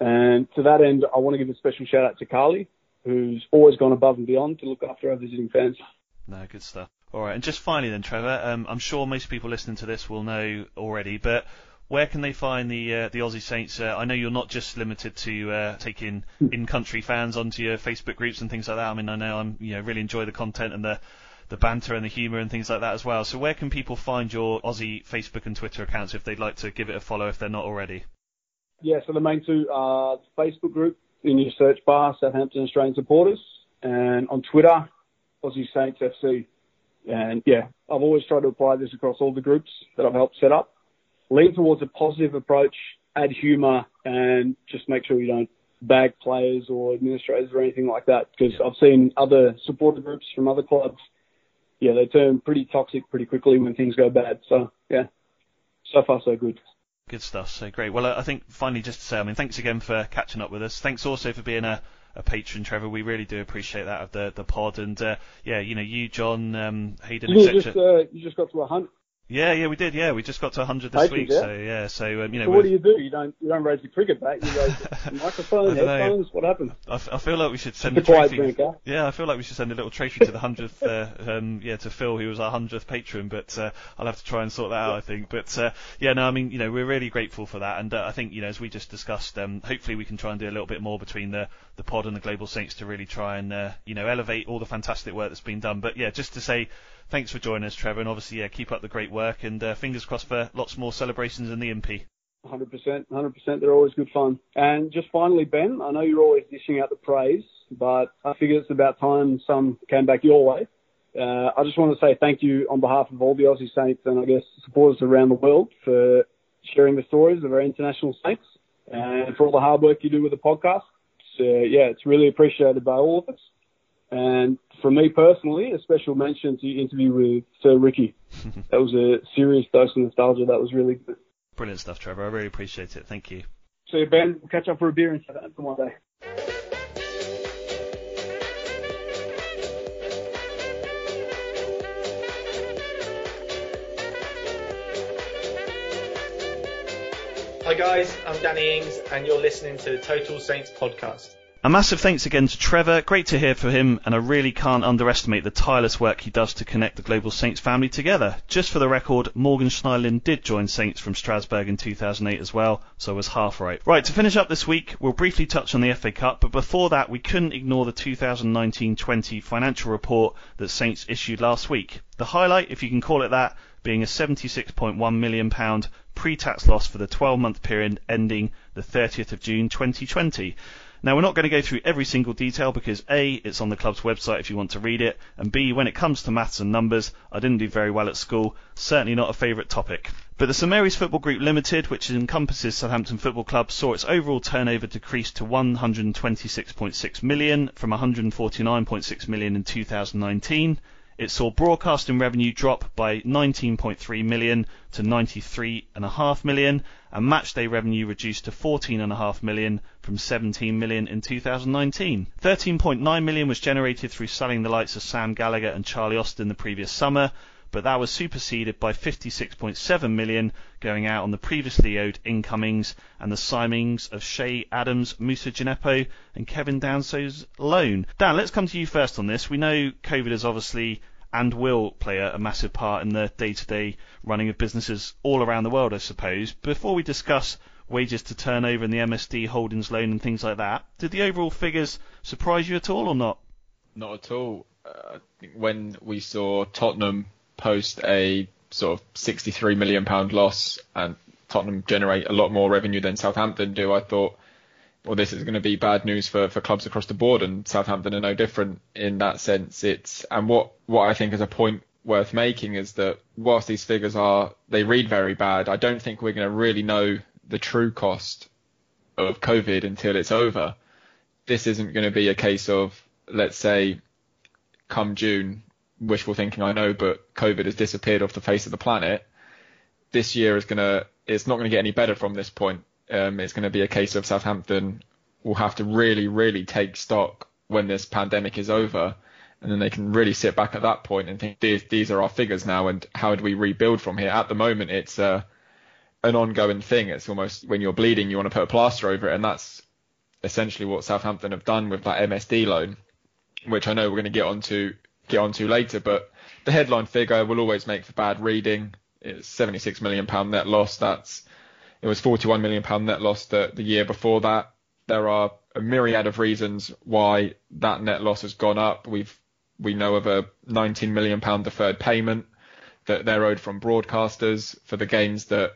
And to that end, I want to give a special shout out to Carly, who's always gone above and beyond to look after our visiting fans. No, good stuff. All right, and just finally then, Trevor, um, I'm sure most people listening to this will know already, but where can they find the uh, the Aussie Saints? Uh, I know you're not just limited to uh, taking in-country fans onto your Facebook groups and things like that. I mean, I know I'm you know really enjoy the content and the the banter and the humour and things like that as well. So where can people find your Aussie Facebook and Twitter accounts if they'd like to give it a follow if they're not already? Yeah, so the main two are the Facebook group in your search bar, Southampton Australian Supporters, and on Twitter, Aussie Saints FC. And yeah, I've always tried to apply this across all the groups that I've helped set up. Lean towards a positive approach, add humour, and just make sure you don't bag players or administrators or anything like that. Because I've seen other supporter groups from other clubs, yeah, they turn pretty toxic pretty quickly when things go bad. So yeah, so far so good. Good stuff. So great. Well, I think finally just to say, I mean, thanks again for catching up with us. Thanks also for being a, a patron, Trevor. We really do appreciate that of the the pod, and uh, yeah, you know, you, John, um, Hayden, You just uh, you just got to a hundred. Yeah, yeah, we did. Yeah, we just got to 100 this week. yeah? So yeah, so um, you know, so what do you do? You don't you don't raise the cricket bat. You raise the microphone, headphones. What happens? I, f- I feel like we should send The a quiet trophy. Yeah, I feel like we should send a little trophy to the hundredth. Uh, um, yeah, to Phil, who was our hundredth patron. But uh, I'll have to try and sort that out. I think. But uh, yeah, no, I mean, you know, we're really grateful for that, and uh, I think you know, as we just discussed, um, hopefully we can try and do a little bit more between the the pod and the Global Saints to really try and uh, you know elevate all the fantastic work that's been done. But yeah, just to say. Thanks for joining us, Trevor, and obviously, yeah, keep up the great work, and uh, fingers crossed for lots more celebrations in the MP. 100%, 100%. They're always good fun. And just finally, Ben, I know you're always dishing out the praise, but I figure it's about time some came back your way. Uh, I just want to say thank you on behalf of all the Aussie Saints and I guess supporters around the world for sharing the stories of our international Saints and for all the hard work you do with the podcast. So, yeah, it's really appreciated by all of us. And for me personally, a special mention to your interview with Sir Ricky. that was a serious dose of nostalgia. That was really good. Brilliant stuff, Trevor. I really appreciate it. Thank you. So Ben, we'll catch up for a beer in Southampton one day. Hi guys, I'm Danny Ings, and you're listening to the Total Saints podcast. A massive thanks again to Trevor. Great to hear from him, and I really can't underestimate the tireless work he does to connect the Global Saints family together. Just for the record, Morgan Schneiderlin did join Saints from Strasbourg in 2008 as well, so I was half right. Right, to finish up this week, we'll briefly touch on the FA Cup, but before that, we couldn't ignore the 2019-20 financial report that Saints issued last week. The highlight, if you can call it that, being a £76.1 million pre-tax loss for the 12-month period ending the 30th of June 2020. Now, we're not going to go through every single detail because A, it's on the club's website if you want to read it, and B, when it comes to maths and numbers, I didn't do very well at school, certainly not a favourite topic. But the St Mary's Football Group Limited, which encompasses Southampton Football Club, saw its overall turnover decrease to 126.6 million from 149.6 million in 2019. It saw broadcasting revenue drop by 19.3 million to 93.5 million, and matchday revenue reduced to 14.5 million from 17 million in 2019. 13.9 million was generated through selling the likes of Sam Gallagher and Charlie Austin the previous summer, but that was superseded by 56.7 million going out on the previously owed incomings and the signings of Che Adams, Moussa Djenepo and Kevin Danso's loan. Dan, let's come to you first on this. We know COVID is obviously and will play a, a massive part in the day-to-day running of businesses all around the world, I suppose. Before we discuss wages to turnover and the MSD Holdings loan and things like that, did the overall figures surprise you at all or not? Not at all. Uh, I think when we saw Tottenham post a sort of 63 million pound loss and Tottenham generate a lot more revenue than Southampton do, I thought, well, this is going to be bad news for, for clubs across the board, and Southampton are no different in that sense. It's and what what I think is a point worth making is that whilst these figures are they read very bad, I don't think we're going to really know the true cost of COVID until it's over. This isn't going to be a case of let's say come June, wishful thinking I know, but COVID has disappeared off the face of the planet. This year is gonna it's not to get any better from this point. Um, it's to be a case of Southampton will have to really, really take stock when this pandemic is over, and then they can really sit back at that point and think these, these are our figures now, and how do we rebuild from here? At the moment, it's uh, an ongoing thing. It's almost when you're bleeding, you want to put a plaster over it, and that's essentially what Southampton have done with that MSD loan, which I know we're going to get onto get onto later. But the headline figure will always make for bad reading. It's 76 million pound net loss. That's it was 41 million pound net loss the, the year before that. There are a myriad of reasons why that net loss has gone up. We've we know of a 19 million pound deferred payment that they're owed from broadcasters for the games that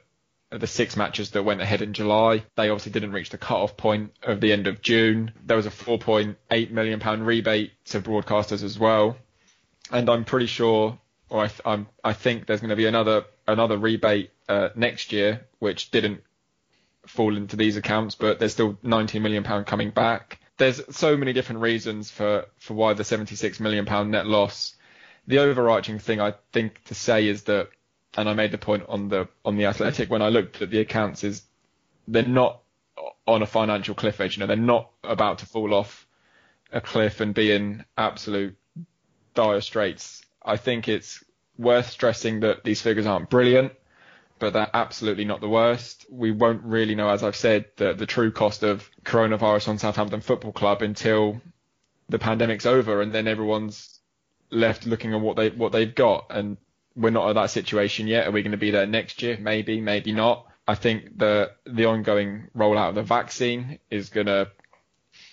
the six matches that went ahead in July. They obviously didn't reach the cut-off point of the end of June. There was a 4.8 million pound rebate to broadcasters as well, and I'm pretty sure, or I'm, I think there's going to be another another rebate uh, next year, which didn't fall into these accounts, but there's still 19 million pound coming back. There's so many different reasons for for why the 76 million pound net loss. The overarching thing I think to say is that, and I made the point on the on the Athletic when I looked at the accounts, is they're not on a financial cliff edge. You know, they're not about to fall off a cliff and be in absolute dire straits. I think it's worth stressing that these figures aren't brilliant, but they're absolutely not the worst. We won't really know, as I've said, the, the true cost of coronavirus on Southampton Football Club until the pandemic's over and then everyone's left looking at what they what they've got and we're not at that situation yet. Are we going to be there next year? Maybe, maybe not. I think the the ongoing rollout of the vaccine is going to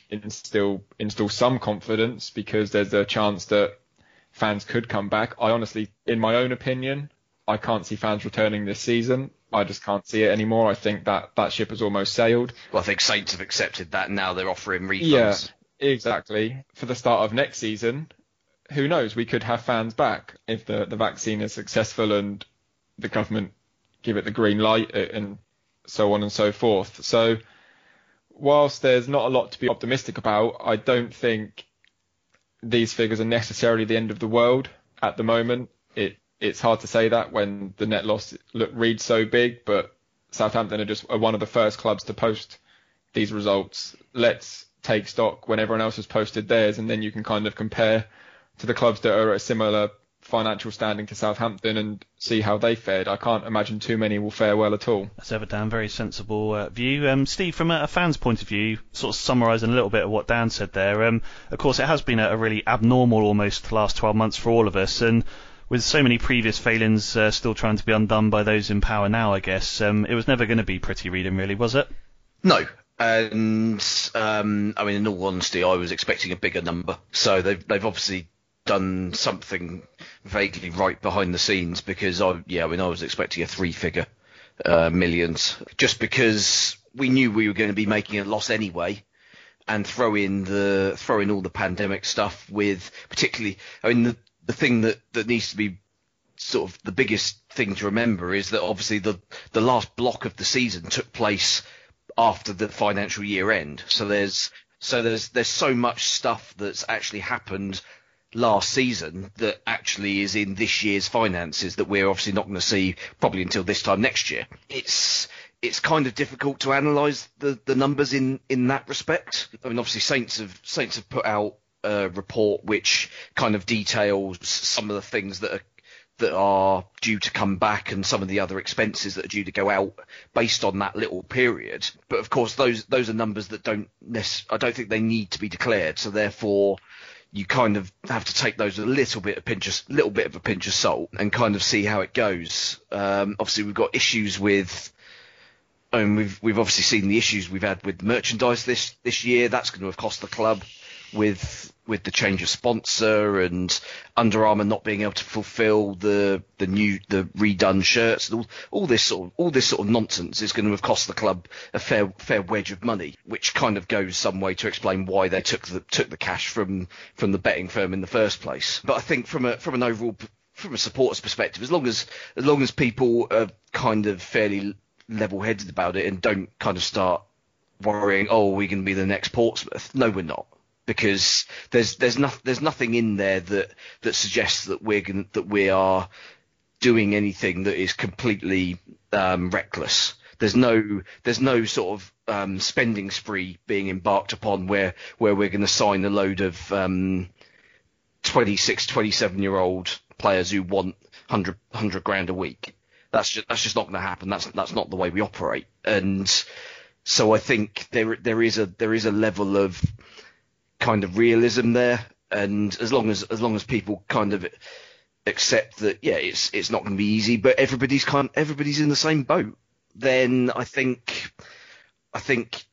instill instill some confidence because there's a chance that fans could come back. I honestly, in my own opinion, I can't see fans returning this season. I just can't see it anymore. I think that that ship has almost sailed. Well, I think Saints have accepted that now they're offering refunds. Yeah, exactly. For the start of next season, who knows? We could have fans back if the, the vaccine is successful and the government give it the green light uh, and so on and so forth. So, whilst there's not a lot to be optimistic about, I don't think these figures are necessarily the end of the world at the moment. It it's hard to say that when the net loss look reads so big, but Southampton are just are one of the first clubs to post these results. Let's take stock when everyone else has posted theirs, and then you can kind of compare to the clubs that are at a similar financial standing to Southampton and see how they fared. I can't imagine too many will fare well at all. That's ever Dan, very sensible uh, view. Um, Steve, from a, a, fan's point of view, sort of summarising a little bit of what Dan said there. Um, of course, it has been a, a, really abnormal almost last 12 months for all of us, and with so many previous failings uh, still trying to be undone by those in power now, I guess um, it was never going to be pretty reading, really, was it? No, and um, I mean, in all honesty, I was expecting a bigger number. So they've they've obviously done something vaguely right behind the scenes because I yeah I mean I was expecting a three figure uh, millions just because we knew we were going to be making a loss anyway and throw in the throw in all the pandemic stuff with particularly I mean the the thing that that needs to be sort of the biggest thing to remember is that obviously the the last block of the season took place after the financial year end. So there's so there's there's so much stuff that's actually happened last season that actually is in this year's finances that we're obviously not going to see probably until this time next year. It's it's kind of difficult to analyse the, the numbers in, in that respect. I mean, obviously Saints have Saints have put out a report which kind of details some of the things that are that are due to come back and some of the other expenses that are due to go out based on that little period. But of course, those those are numbers that don't I don't think they need to be declared. So therefore, you kind of have to take those a little bit of pinch of, little bit of a pinch of salt and kind of see how it goes. Um, obviously, we've got issues with. I mean, we've we've obviously seen the issues we've had with merchandise this this year. That's going to have cost the club with with the change of sponsor and Under Armour not being able to fulfil the the new the redone shirts all, all this sort of all this sort of nonsense is going to have cost the club a fair fair wedge of money, which kind of goes some way to explain why they took the took the cash from from the betting firm in the first place. But I think from a from an overall from a supporter's perspective, as long as as long as people are kind of fairly level headed about it and don't kind of start worrying, oh, are we going to be the next Portsmouth? No, we're not because there's there's no, there's nothing in there that that suggests that we're gonna, that we are doing anything that is completely um, reckless. There's no there's no sort of um, spending spree being embarked upon where where we're going to sign a load of um, 26, 27 year old players who want 100, 100 grand a week. That's just that's just not going to happen. That's that's not the way we operate. And so I think there there is a there is a level of kind of realism there, and as long as as long as people kind of accept that, yeah, it's it's not going to be easy, but everybody's kind everybody's in the same boat. Then I think I think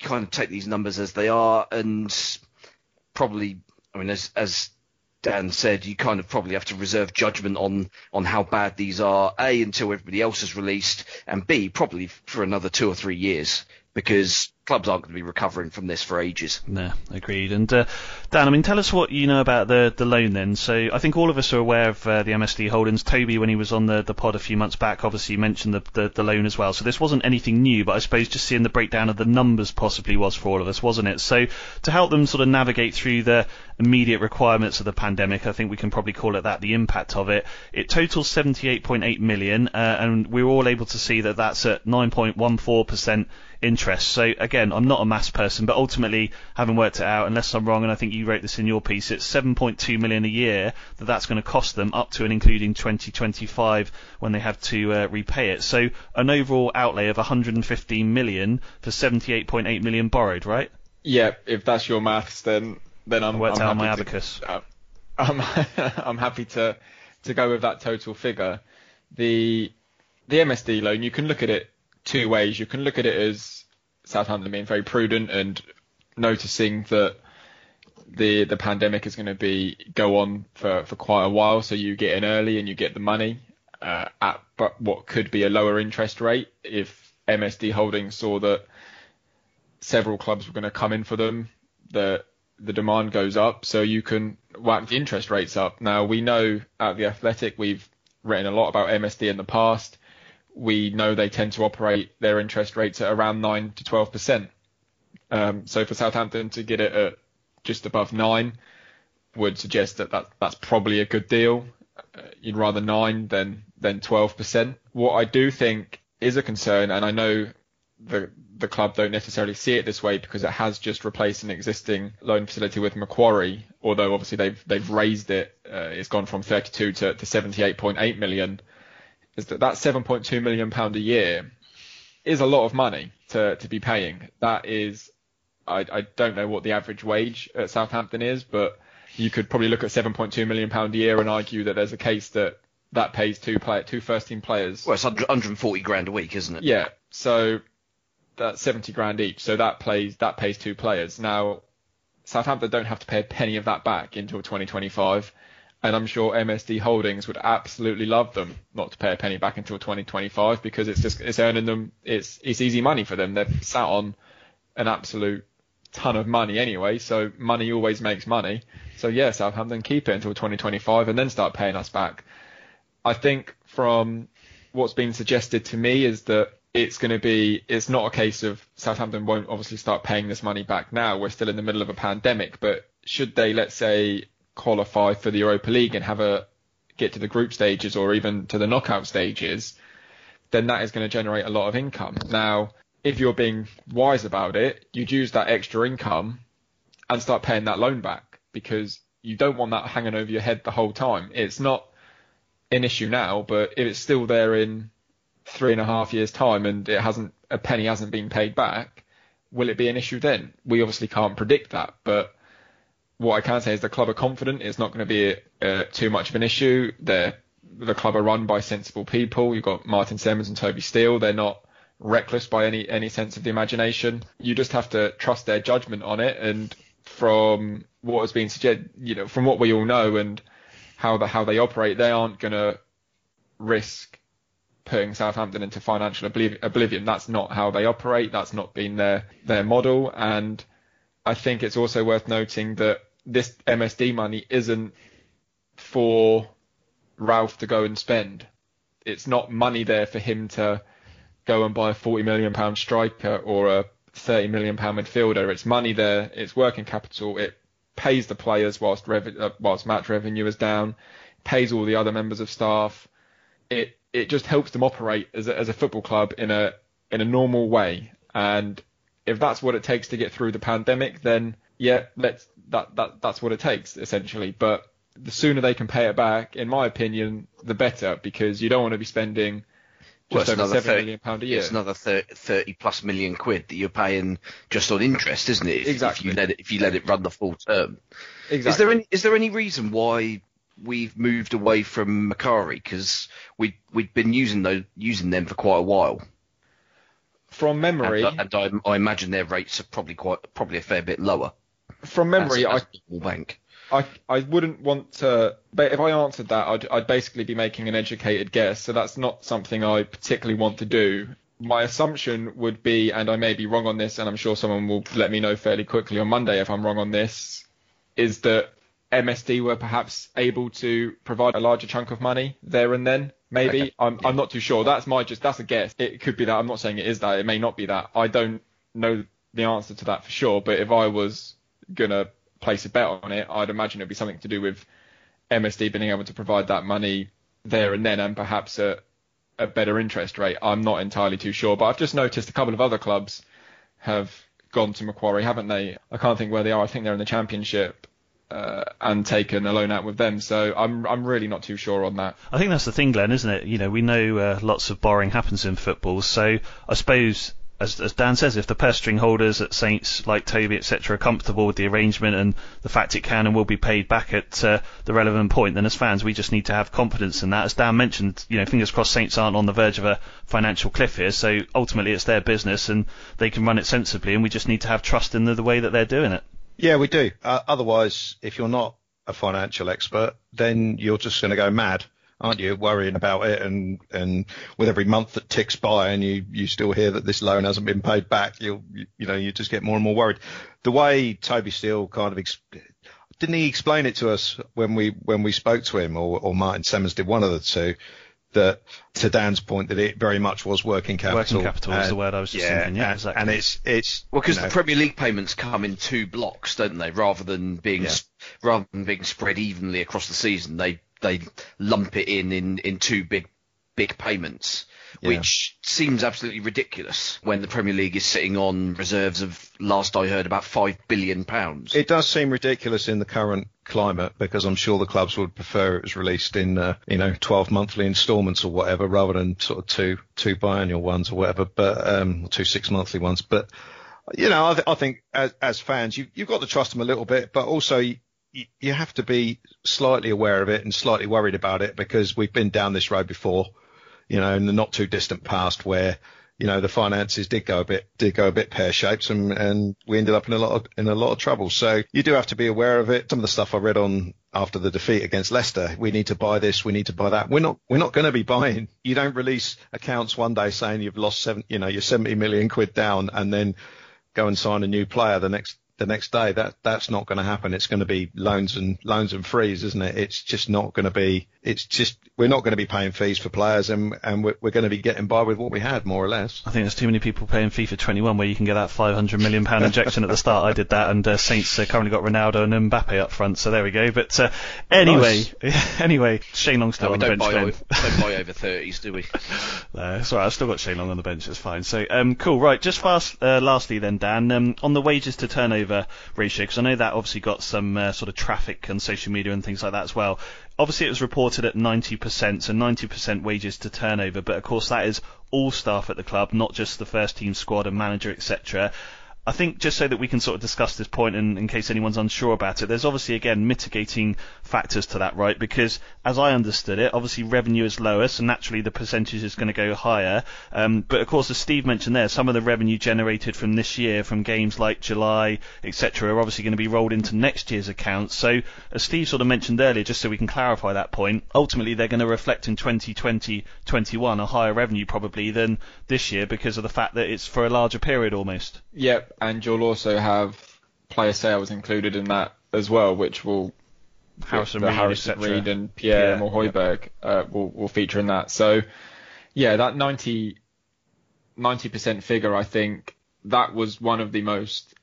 kind of take these numbers as they are, and probably, I mean, as as Dan said, you kind of probably have to reserve judgment on on how bad these are. A until everybody else is released, and B probably for another two or three years because clubs aren't going to be recovering from this for ages. No, agreed. And uh, Dan, I mean, tell us what you know about the the loan then. So I think all of us are aware of uh, the MSD holdings. Toby, when he was on the, the pod a few months back, obviously mentioned the, the, the loan as well. So this wasn't anything new, but I suppose just seeing the breakdown of the numbers possibly was for all of us, wasn't it? So to help them sort of navigate through the immediate requirements of the pandemic, I think we can probably call it that, the impact of it. It totals 78.8 million, uh, and we were all able to see that that's at 9.14% interest. So again, I'm not a maths person, but ultimately, having worked it out, unless I'm wrong, and I think you wrote this in your piece, it's 7.2 million a year that that's going to cost them up to and including 2025 when they have to uh, repay it. So an overall outlay of 115 million for 78.8 million borrowed, right? Yeah, if that's your maths, then then I'm, I worked I'm out happy my to- abacus. uh, I'm I'm happy to to go with that total figure. The the MSD loan, you can look at it two ways. You can look at it as Southampton being very prudent and noticing that the the pandemic is going to be go on for, for quite a while, so you get in early and you get the money uh, at but what could be a lower interest rate if MSD Holdings saw that several clubs were going to come in for them. The the demand goes up, so you can whack the interest rates up. Now we know at the Athletic we've written a lot about MSD in the past. We know they tend to operate their interest rates at around nine to twelve percent. Um, so for Southampton to get it at just above nine would suggest that, that that's probably a good deal. Uh, you'd rather nine than than twelve percent. What I do think is a concern, and I know the the club don't necessarily see it this way because it has just replaced an existing loan facility with Macquarie. Although obviously they've they've raised it, uh, it's gone from 32 to, to 78.8 million. Is that that 7.2 million pound a year is a lot of money to to be paying. That is, I I don't know what the average wage at Southampton is, but you could probably look at 7.2 million pound a year and argue that there's a case that that pays two play two first team players. Well, it's 140 grand a week, isn't it? Yeah. So that's 70 grand each. So that plays that pays two players. Now Southampton don't have to pay a penny of that back until 2025. And I'm sure MSD Holdings would absolutely love them not to pay a penny back until 2025 because it's just it's earning them it's it's easy money for them. They've sat on an absolute ton of money anyway, so money always makes money. So yeah, Southampton keep it until 2025 and then start paying us back. I think from what's been suggested to me is that it's going to be it's not a case of Southampton won't obviously start paying this money back now. We're still in the middle of a pandemic, but should they let's say qualify for the Europa League and have a get to the group stages or even to the knockout stages, then that is going to generate a lot of income. Now, if you're being wise about it, you'd use that extra income and start paying that loan back because you don't want that hanging over your head the whole time. It's not an issue now, but if it's still there in three and a half years time and it hasn't a penny hasn't been paid back, will it be an issue then? We obviously can't predict that, but what I can say is the club are confident it's not going to be uh, too much of an issue. They're, the club are run by sensible people. You've got Martin Semmens and Toby Steele. They're not reckless by any any sense of the imagination. You just have to trust their judgment on it. And from what has been suggested, you know, from what we all know and how the how they operate, they aren't going to risk putting Southampton into financial obliv- oblivion. That's not how they operate. That's not been their their model. And I think it's also worth noting that this MSD money isn't for Ralph to go and spend. It's not money there for him to go and buy a 40 million pound striker or a 30 million pound midfielder. It's money there. It's working capital. It pays the players whilst rev- uh, whilst match revenue is down, pays all the other members of staff. It it just helps them operate as a, as a football club in a in a normal way. And if that's what it takes to get through the pandemic, then yeah, let's that that that's what it takes essentially. But the sooner they can pay it back, in my opinion, the better because you don't want to be spending just it's over seven 30 million pound a year. It's another thir- 30 plus million quid that you're paying just on interest, isn't it? If, Exactly. If you let it, if you let it run the full term. Is Exactly. there any is there any reason why we've moved away from Macquarie? Because we we'd been using those using them for quite a while. From memory, and, I, and I, I imagine their rates are probably quite probably a fair bit lower. from memory, as, I as normal bank. I I wouldn't want to. But if I answered that, I'd I'd basically be making an educated guess. So that's not something I particularly want to do. My assumption would be, and I may be wrong on this, and I'm sure someone will let me know fairly quickly on Monday if I'm wrong on this, is that MSD were perhaps able to provide a larger chunk of money there and then. Maybe Okay. I'm I'm not too sure. That's my just that's a guess. It could be that. I'm not saying it is that. It may not be that. I don't know the answer to that for sure. But if I was gonna place a bet on it, I'd imagine it'd be something to do with MSD being able to provide that money there and then, and perhaps a a better interest rate. I'm not entirely too sure, but I've just noticed a couple of other clubs have gone to Macquarie, haven't they? I can't think where they are. I think they're in the Championship. Uh, and taken a loan out with them, so I'm I'm really not too sure on that. I think that's the thing, Glenn, isn't it? You know, we know uh, lots of borrowing happens in football, so I suppose as, as Dan says, if the purse string holders at Saints like Toby, etc., are comfortable with the arrangement and the fact it can and will be paid back at uh, the relevant point, then as fans we just need to have confidence in that. As Dan mentioned, you know, fingers crossed Saints aren't on the verge of a financial cliff here, so ultimately it's their business and they can run it sensibly, and we just need to have trust in the, the way that they're doing it. Yeah, we do. Uh, otherwise, if you're not a financial expert, then you're just going to go mad aren't you, worrying about it and, and with every month that ticks by and you, you still hear that this loan hasn't been paid back, you'll, you, you know, you just get more and more worried. The way Toby Steele kind of, ex- didn't he explain it to us when we, when we spoke to him or, or Martin Semmens did one of the two? That to Dan's point, that it very much was working capital. Working capital is the word I was just uh, yeah, thinking. Yeah, and, exactly. and it's it's Well, because you know, the Premier League payments come in two blocks, don't they? Rather than being Yeah. s rather than being spread evenly across the season, they they lump it in in, in two big big payments, Yeah. which seems absolutely ridiculous when the Premier League is sitting on reserves of last I heard about five billion pounds. It does seem ridiculous in the current climate because I'm sure the clubs would prefer it was released in uh, you know 12 monthly instalments or whatever rather than sort of two two biannual ones or whatever, but um, two six monthly ones. But you know, I, th- I think as, as fans, you you've got to trust them a little bit, but also you, you have to be slightly aware of it and slightly worried about it because we've been down this road before, you know, in the not too distant past where you know the finances did go a bit did go a bit pear shaped and and we ended up in a lot of in a lot of trouble. So you do have to be aware of it. Some of the stuff I read on after the defeat against Leicester, we need to buy this, we need to buy that. We're not we're not going to be buying. You don't release accounts one day saying you've lost seven, you know, you're 70 million quid down and then go and sign a new player the next the next day. That that's not going to happen. It's going to be loans and loans and frees, isn't it? It's just not going to be. It's just we're not going to be paying fees for players, and and we're, we're going to be getting by with what we had more or less. I think there's too many people paying FIFA 21 where you can get that 500 million pound injection at the start. I did that, and uh, Saints uh, currently got Ronaldo and Mbappe up front, so there we go. But uh, anyway, anyway, Shane Long's still No, on the bench. buy, Glenn. over, don't buy over thirties, do we? No, it's all right. I've still got Shane Long on the bench. It's fine. So, um, cool. Right. Just fast. Uh, lastly, then, Dan, um, on the wages to turnover ratio, because I know that obviously got some uh, sort of traffic on social media and things like that as well. Obviously, it was reported at 90%, so 90% wages to turnover. But of course, that is all staff at the club, not just the first team squad and manager, etc. I think just so that we can sort of discuss this point and in case anyone's unsure about it, there's obviously again mitigating factors to that, right? Because as I understood it, obviously revenue is lower, so naturally the percentage is going to go higher. Um, but of course, as Steve mentioned there, some of the revenue generated from this year, from games like July, etc., are obviously going to be rolled into next year's accounts. So as Steve sort of mentioned earlier, just so we can clarify that point, ultimately they're going to reflect in 2020-21 a higher revenue probably than this year because of the fact that it's for a larger period almost. Yep, and you'll also have player sales included in that as well, which will Harrison the Reed, Harrison. Reed and Pierre Yeah, Højbjerg uh, will will feature in that. So yeah, that 90 percent figure, I think that was one of the most.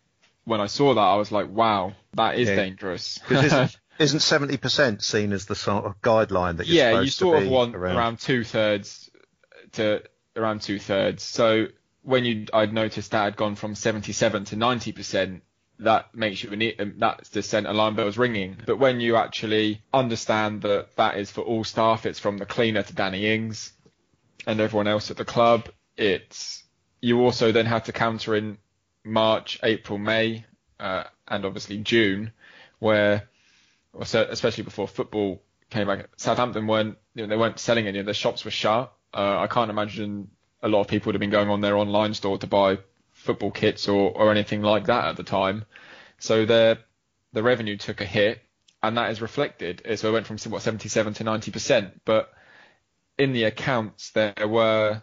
When I saw that, I was like, wow, that is Yeah. dangerous. 'Cause isn't, isn't 70% seen as the sort of guideline that you're yeah, supposed you sort of want around? around two thirds to around two thirds. So when you, I'd noticed that had gone from 77 to 90 percent. That makes you an, um, that's the centre line bell was ringing. But when you actually understand that that is for all staff, it's from the cleaner to Danny Ings and everyone else at the club. It's you also then have to counter in March, April, May, uh, and obviously June, where especially before football came back. Southampton weren't, you know, they weren't selling any. Their shops were shut. Uh, I can't imagine a lot of people would have been going on their online store to buy football kits or, or anything like that at the time. So their the revenue took a hit, and that is reflected. So it went from what 77 to 90 percent. But in the accounts, there were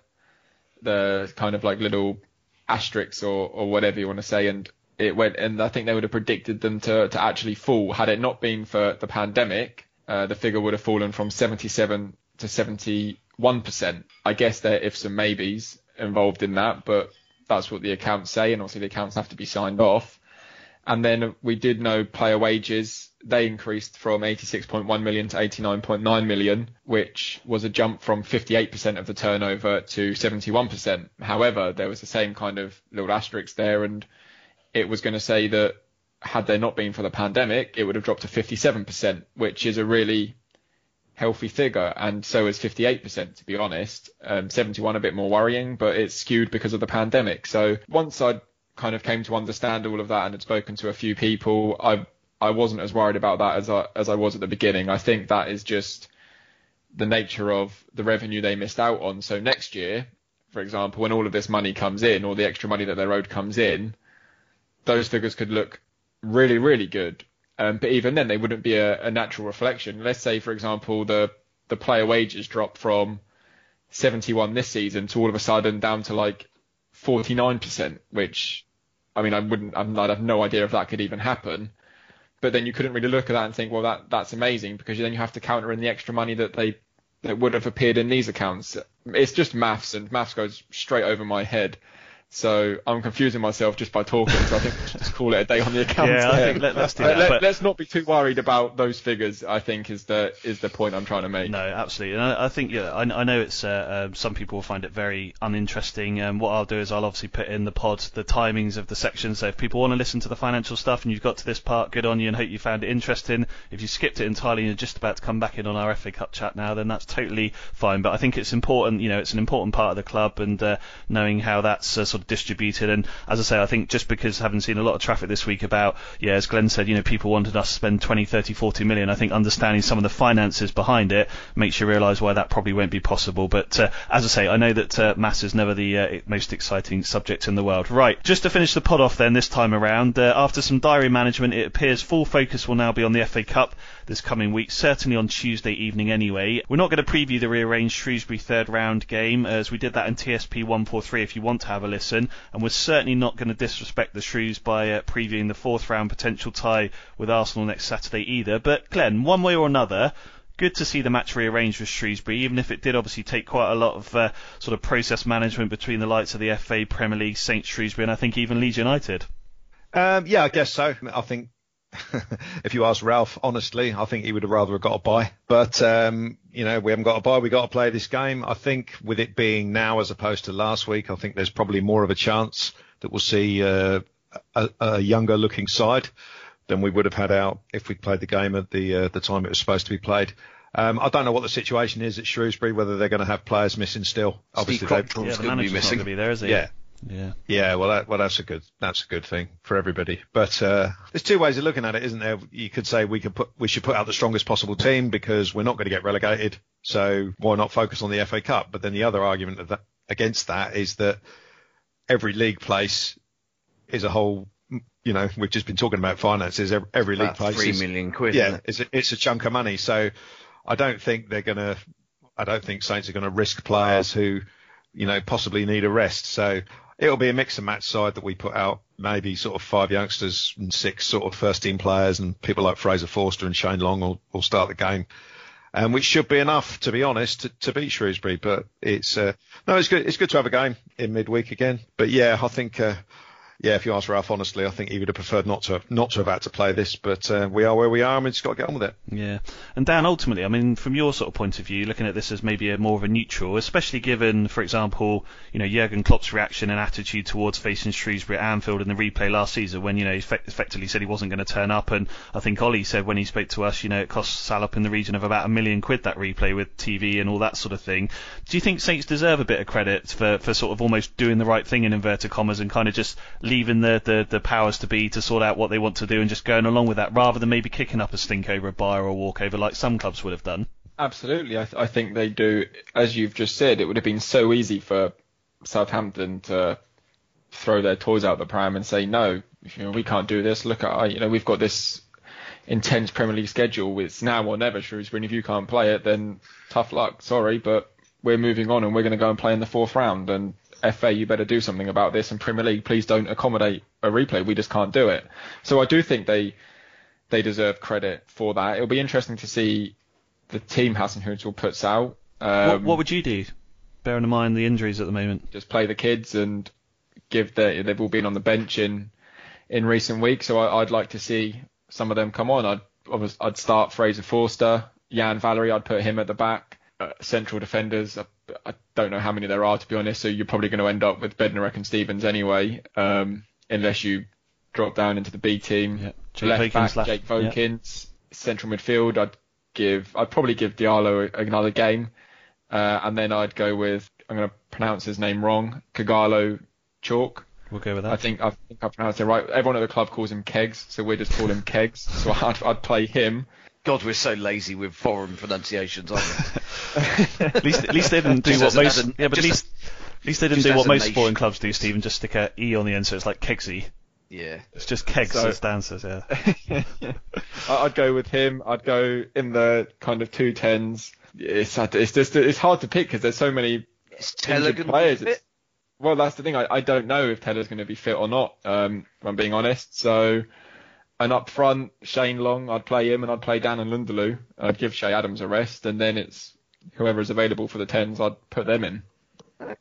the kind of like little asterisks or, or whatever you want to say, and it went, and I think they would have predicted them to, to actually fall. Had it not been for the pandemic, uh, the figure would have fallen from 77 to 71%. I guess there are ifs and maybes involved in that, but that's what the accounts say, and obviously the accounts have to be signed off. And then we did know player wages. They increased from 86.1 million to 89.9 million, which was a jump from 58% of the turnover to 71%. However, there was the same kind of little asterisk there, and it was going to say that had there not been for the pandemic, it would have dropped to 57%, which is a really healthy figure, and so is 58% to be honest. Um, 71 a bit more worrying, but it's skewed because of the pandemic. So once I kind of came to understand all of that and had spoken to a few people, I I wasn't as worried about that as I as I was at the beginning. I think that is just the nature of the revenue they missed out on. So next year, for example, when all of this money comes in, or the extra money that they're owed comes in, those figures could look really, really good. Um, but even then, they wouldn't be a, a natural reflection. Let's say, for example, the the player wages drop from 71 this season to all of a sudden down to like 49%, which I mean, I wouldn't, I'd have no idea if that could even happen. But then you couldn't really look at that and think, well, that that's amazing because then you have to counter in the extra money that they that would have appeared in these accounts. It's just maths, and maths goes straight over my head. So I'm confusing myself just by talking. So I think we should just call it a day on the account. Yeah, I think let, us do that. let, us not be too worried about those figures. I think is the is the point I'm trying to make. No, absolutely. And I, I think yeah, I, I know it's uh, uh, some people will find it very uninteresting. Um, what I'll do is I'll obviously put in the pod the timings of the sections. So if people want to listen to the financial stuff and you've got to this part, good on you and hope you found it interesting. If you skipped it entirely and you're just about to come back in on our FA Cup chat now, then that's totally fine. But I think it's important. You know, it's an important part of the club and uh, knowing how that's uh, sort of distributed. And as I say, I think just because having seen a lot of traffic this week about yeah, as Glenn said, you know, people wanted us to spend 20, 30, 40 million. I think understanding some of the finances behind it makes you realise why that probably won't be possible. But uh, as I say, I know that uh, mass is never the uh, most exciting subject in the world. Right, just to finish the pod off then this time around, uh, after some diary management, it appears full focus will now be on the FA Cup this coming week, certainly on Tuesday evening anyway. We're not going to preview the rearranged Shrewsbury third round game as we did that in TSP 143 if you want to have a listen, and we're certainly not going to disrespect the Shrews by uh, previewing the fourth round potential tie with Arsenal next Saturday either. But Glenn, one way or another, good to see the match rearranged with Shrewsbury, even if it did obviously take quite a lot of uh, sort of process management between the likes of the FA, Premier League, St Shrewsbury, and I think even Leeds United. Um, yeah, I guess so. I think if you ask Ralph, honestly, I think he would have rather have got a bye. But um, you know, we haven't got a bye. We got to play this game. I think with it being now as opposed to last week, I think there's probably more of a chance that we'll see uh, a, a younger looking side than we would have had out if we played the game at the uh, the time it was supposed to be played. Um, I don't know what the situation is at Shrewsbury, whether they're going to have players missing still. Obviously, they- yeah, the manager's not going to be there, is he? Yeah. Yeah. Yeah, well, that, well, that's a good, that's a good thing for everybody. But uh, there's two ways of looking at it, isn't there? You could say we could put, we should put out the strongest possible team because we're not going to get relegated. So why not focus on the FA Cup? But then the other argument of that, against that is that every league place is a whole. You know, we've just been talking about finances. Every, every league place three is million quid, Yeah, it's a, it's a chunk of money. So I don't think they're going to. I don't think Saints are going to risk players who, you know, possibly need a rest. So it'll be a mix and match side that we put out. Maybe sort of five youngsters and six sort of first team players, and people like Fraser Forster and Shane Long will, will start the game. Um, which should be enough, to be honest, to, to beat Shrewsbury. But it's uh, no, it's good. It's good to have a game in midweek again. But yeah, I think uh, yeah, if you ask Ralph honestly, I think he would have preferred not to not to have had to play this. But uh, we are where we are, and we just got to get on with it. Yeah, and Dan, ultimately, I mean, from your sort of point of view, looking at this as maybe a more of a neutral, especially given, for example, you know, Jurgen Klopp's reaction and attitude towards facing Shrewsbury at Anfield in the replay last season, when you know he effect- effectively said he wasn't going to turn up, and I think Ollie said when he spoke to us, you know, it cost Salop in the region of about a million quid that replay with TV and all that sort of thing. Do you think Saints deserve a bit of credit for for sort of almost doing the right thing in inverted commas and kind of just leaving the the, the powers to be to sort out what they want to do and just going along with that rather than maybe kicking up a stink over a buy or a walkover like some clubs would have done? Absolutely, I, th- I think they do. As you've just said, it would have been so easy for Southampton to throw their toys out the pram and say, no, you know, we can't do this. Look at, you know, we've got this intense Premier League schedule. It's now or never, Shrewsbury. And if you can't play it, then tough luck. Sorry, but we're moving on and we're going to go and play in the fourth round. And FA, you better do something about this. And Premier League, please don't accommodate a replay. We just can't do it. So I do think they they deserve credit for that. It'll be interesting to see the team Hasenhüttl puts out. Um, what, what would you do, bearing in mind the injuries at the moment? just play the kids and give their they've all been on the bench in in recent weeks. So I, I'd like to see some of them come on. I'd I'd start Fraser Forster, Yan Valery. I'd put him at the back. Uh, central defenders. I, I don't know how many there are to be honest. So you're probably going to end up with Bednarek and Stevens anyway, um, unless you drop down into the B team. Jake left Vokins back, left, Jake yeah. Central midfield, I'd give. I'd probably give Diallo another game, uh, and then I'd go with. I'm going to pronounce his name wrong. Kgaogelo Chauke. We'll go with that. I think I think I pronounced it right. Everyone at the club calls him Kegs, so we just call him Kegs. So I'd, I'd play him. God, we're so lazy with foreign pronunciations, aren't we? at least, at least they didn't do Just what most. as yeah, but at just least, at least they didn't do what most nation. sporting clubs do, Stephen. Just stick a e on the end, so it's like Kegsy. Yeah. It's just kegs, So- as Dan says. Yeah. I- I'd go with him. I'd go in the kind of two tens. It's hard to- it's just it's hard to pick because there's so many Tella injured players. It's- well, that's the thing. I, I don't know if Tella's going to be fit or not. Um, if I'm being honest. So, and up front, Shane Long, I'd play him, and I'd play Dan N'Lundulu. I'd give Che Adams a rest, and then it's whoever is available for the tens. I'd put them in.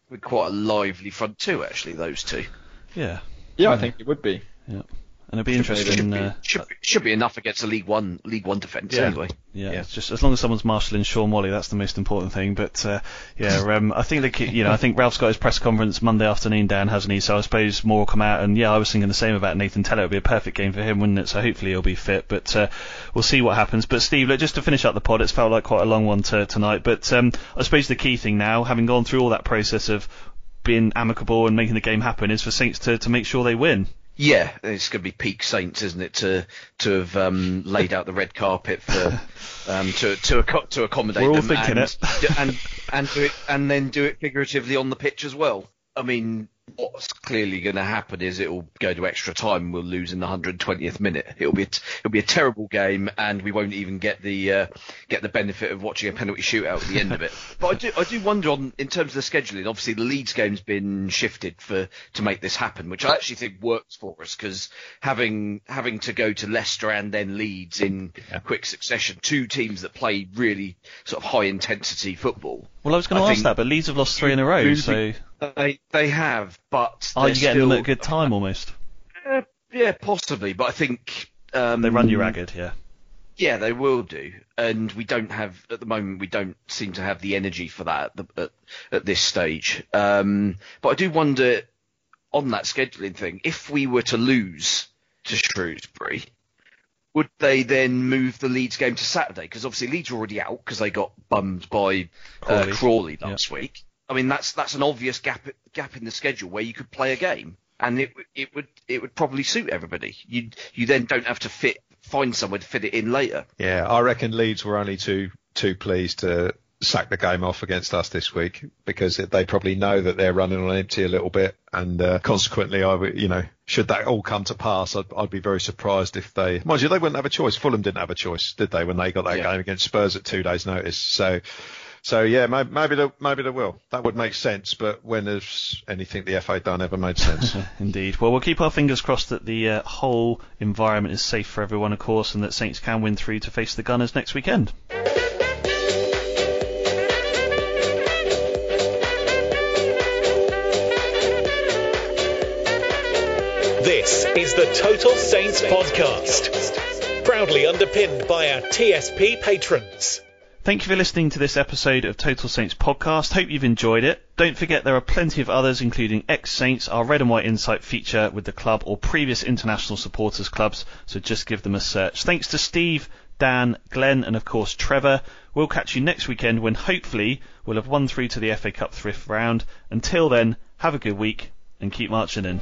With quite a lively front two, actually, those two. Yeah. Yeah, I hmm. think it would be. Yeah. And it'd be interesting. Uh, Should be, should be enough against a League One League One defence Yeah. anyway. Yeah, it's just as long as someone's marshalling Shaun Whalley, that's the most important thing. But uh, yeah, um, I think that you know, I think Ralph's got his press conference Monday afternoon, Dan, hasn't he? So I suppose more will come out. And yeah, I was thinking the same about Nathan Tella. It'd be a perfect game for him, wouldn't it? So hopefully he'll be fit. But uh, we'll see what happens. But Steve, look, just to finish up the pod, it's felt like quite a long one to, tonight. But um, I suppose the key thing now, having gone through all that process of being amicable and making the game happen, is for Saints to, to make sure they win. Yeah, it's going to be peak Saints, isn't it, to to have um, laid out the red carpet for um, to to acco- to accommodate We're all them thinking and, it. and and do it and then do it figuratively on the pitch as well. I mean, what's clearly going to happen is it will go to extra time. and We'll lose in the 120th minute. It'll be a t- it'll be a terrible game, and we won't even get the uh, get the benefit of watching a penalty shootout at the end of it. But I do I do wonder on in terms of the scheduling. Obviously, the Leeds game's been shifted for to make this happen, which I actually think works for us because having having to go to Leicester and then Leeds in quick succession, two teams that play really sort of high intensity football. Well, I was going to I ask that, but Leeds have lost three in a row. So They they have, but are you getting them at still- a good time almost? Uh, yeah, possibly, but I think um, They run you ragged, yeah. Yeah, they will do, and we don't have at the moment. We don't seem to have the energy for that at, the, at, at this stage. Um, but I do wonder on that scheduling thing if we were to lose to Shrewsbury. Would they then move the Leeds game to Saturday? Because obviously Leeds are already out because they got bummed by Crawley. uh, Crawley last week. I mean that's that's an obvious gap gap in the schedule where you could play a game, and it it would it would probably suit everybody. You you then don't have to fit find somewhere to fit it in later. Yeah, I reckon Leeds were only too too pleased to sack the game off against us this week because they probably know that they're running on empty a little bit, and uh, consequently, I would, you know, should that all come to pass, I'd, I'd be very surprised if they, mind you, they wouldn't have a choice. Fulham didn't have a choice, did they, when they got that Yeah. game against Spurs at two days' notice? So. So yeah, maybe, maybe they maybe they will. That would make sense. But when has anything the FA done ever made sense? Indeed. Well, we'll keep our fingers crossed that the uh, whole environment is safe for everyone, of course, and that Saints can win through to face the Gunners next weekend. Is the Total Saints podcast, proudly underpinned by our TSP patrons. Thank you for listening to this episode of Total Saints podcast. Hope you've enjoyed it. Don't forget there are plenty of others, including ex Saints, our Red and White Insight feature with the club, or previous international supporters clubs. So just give them a search. Thanks to Steve, Dan, Glenn, and of course Trevor. We'll catch you next weekend when hopefully we'll have won through to the FA Cup thrift round. Until then, have a good week and keep marching in.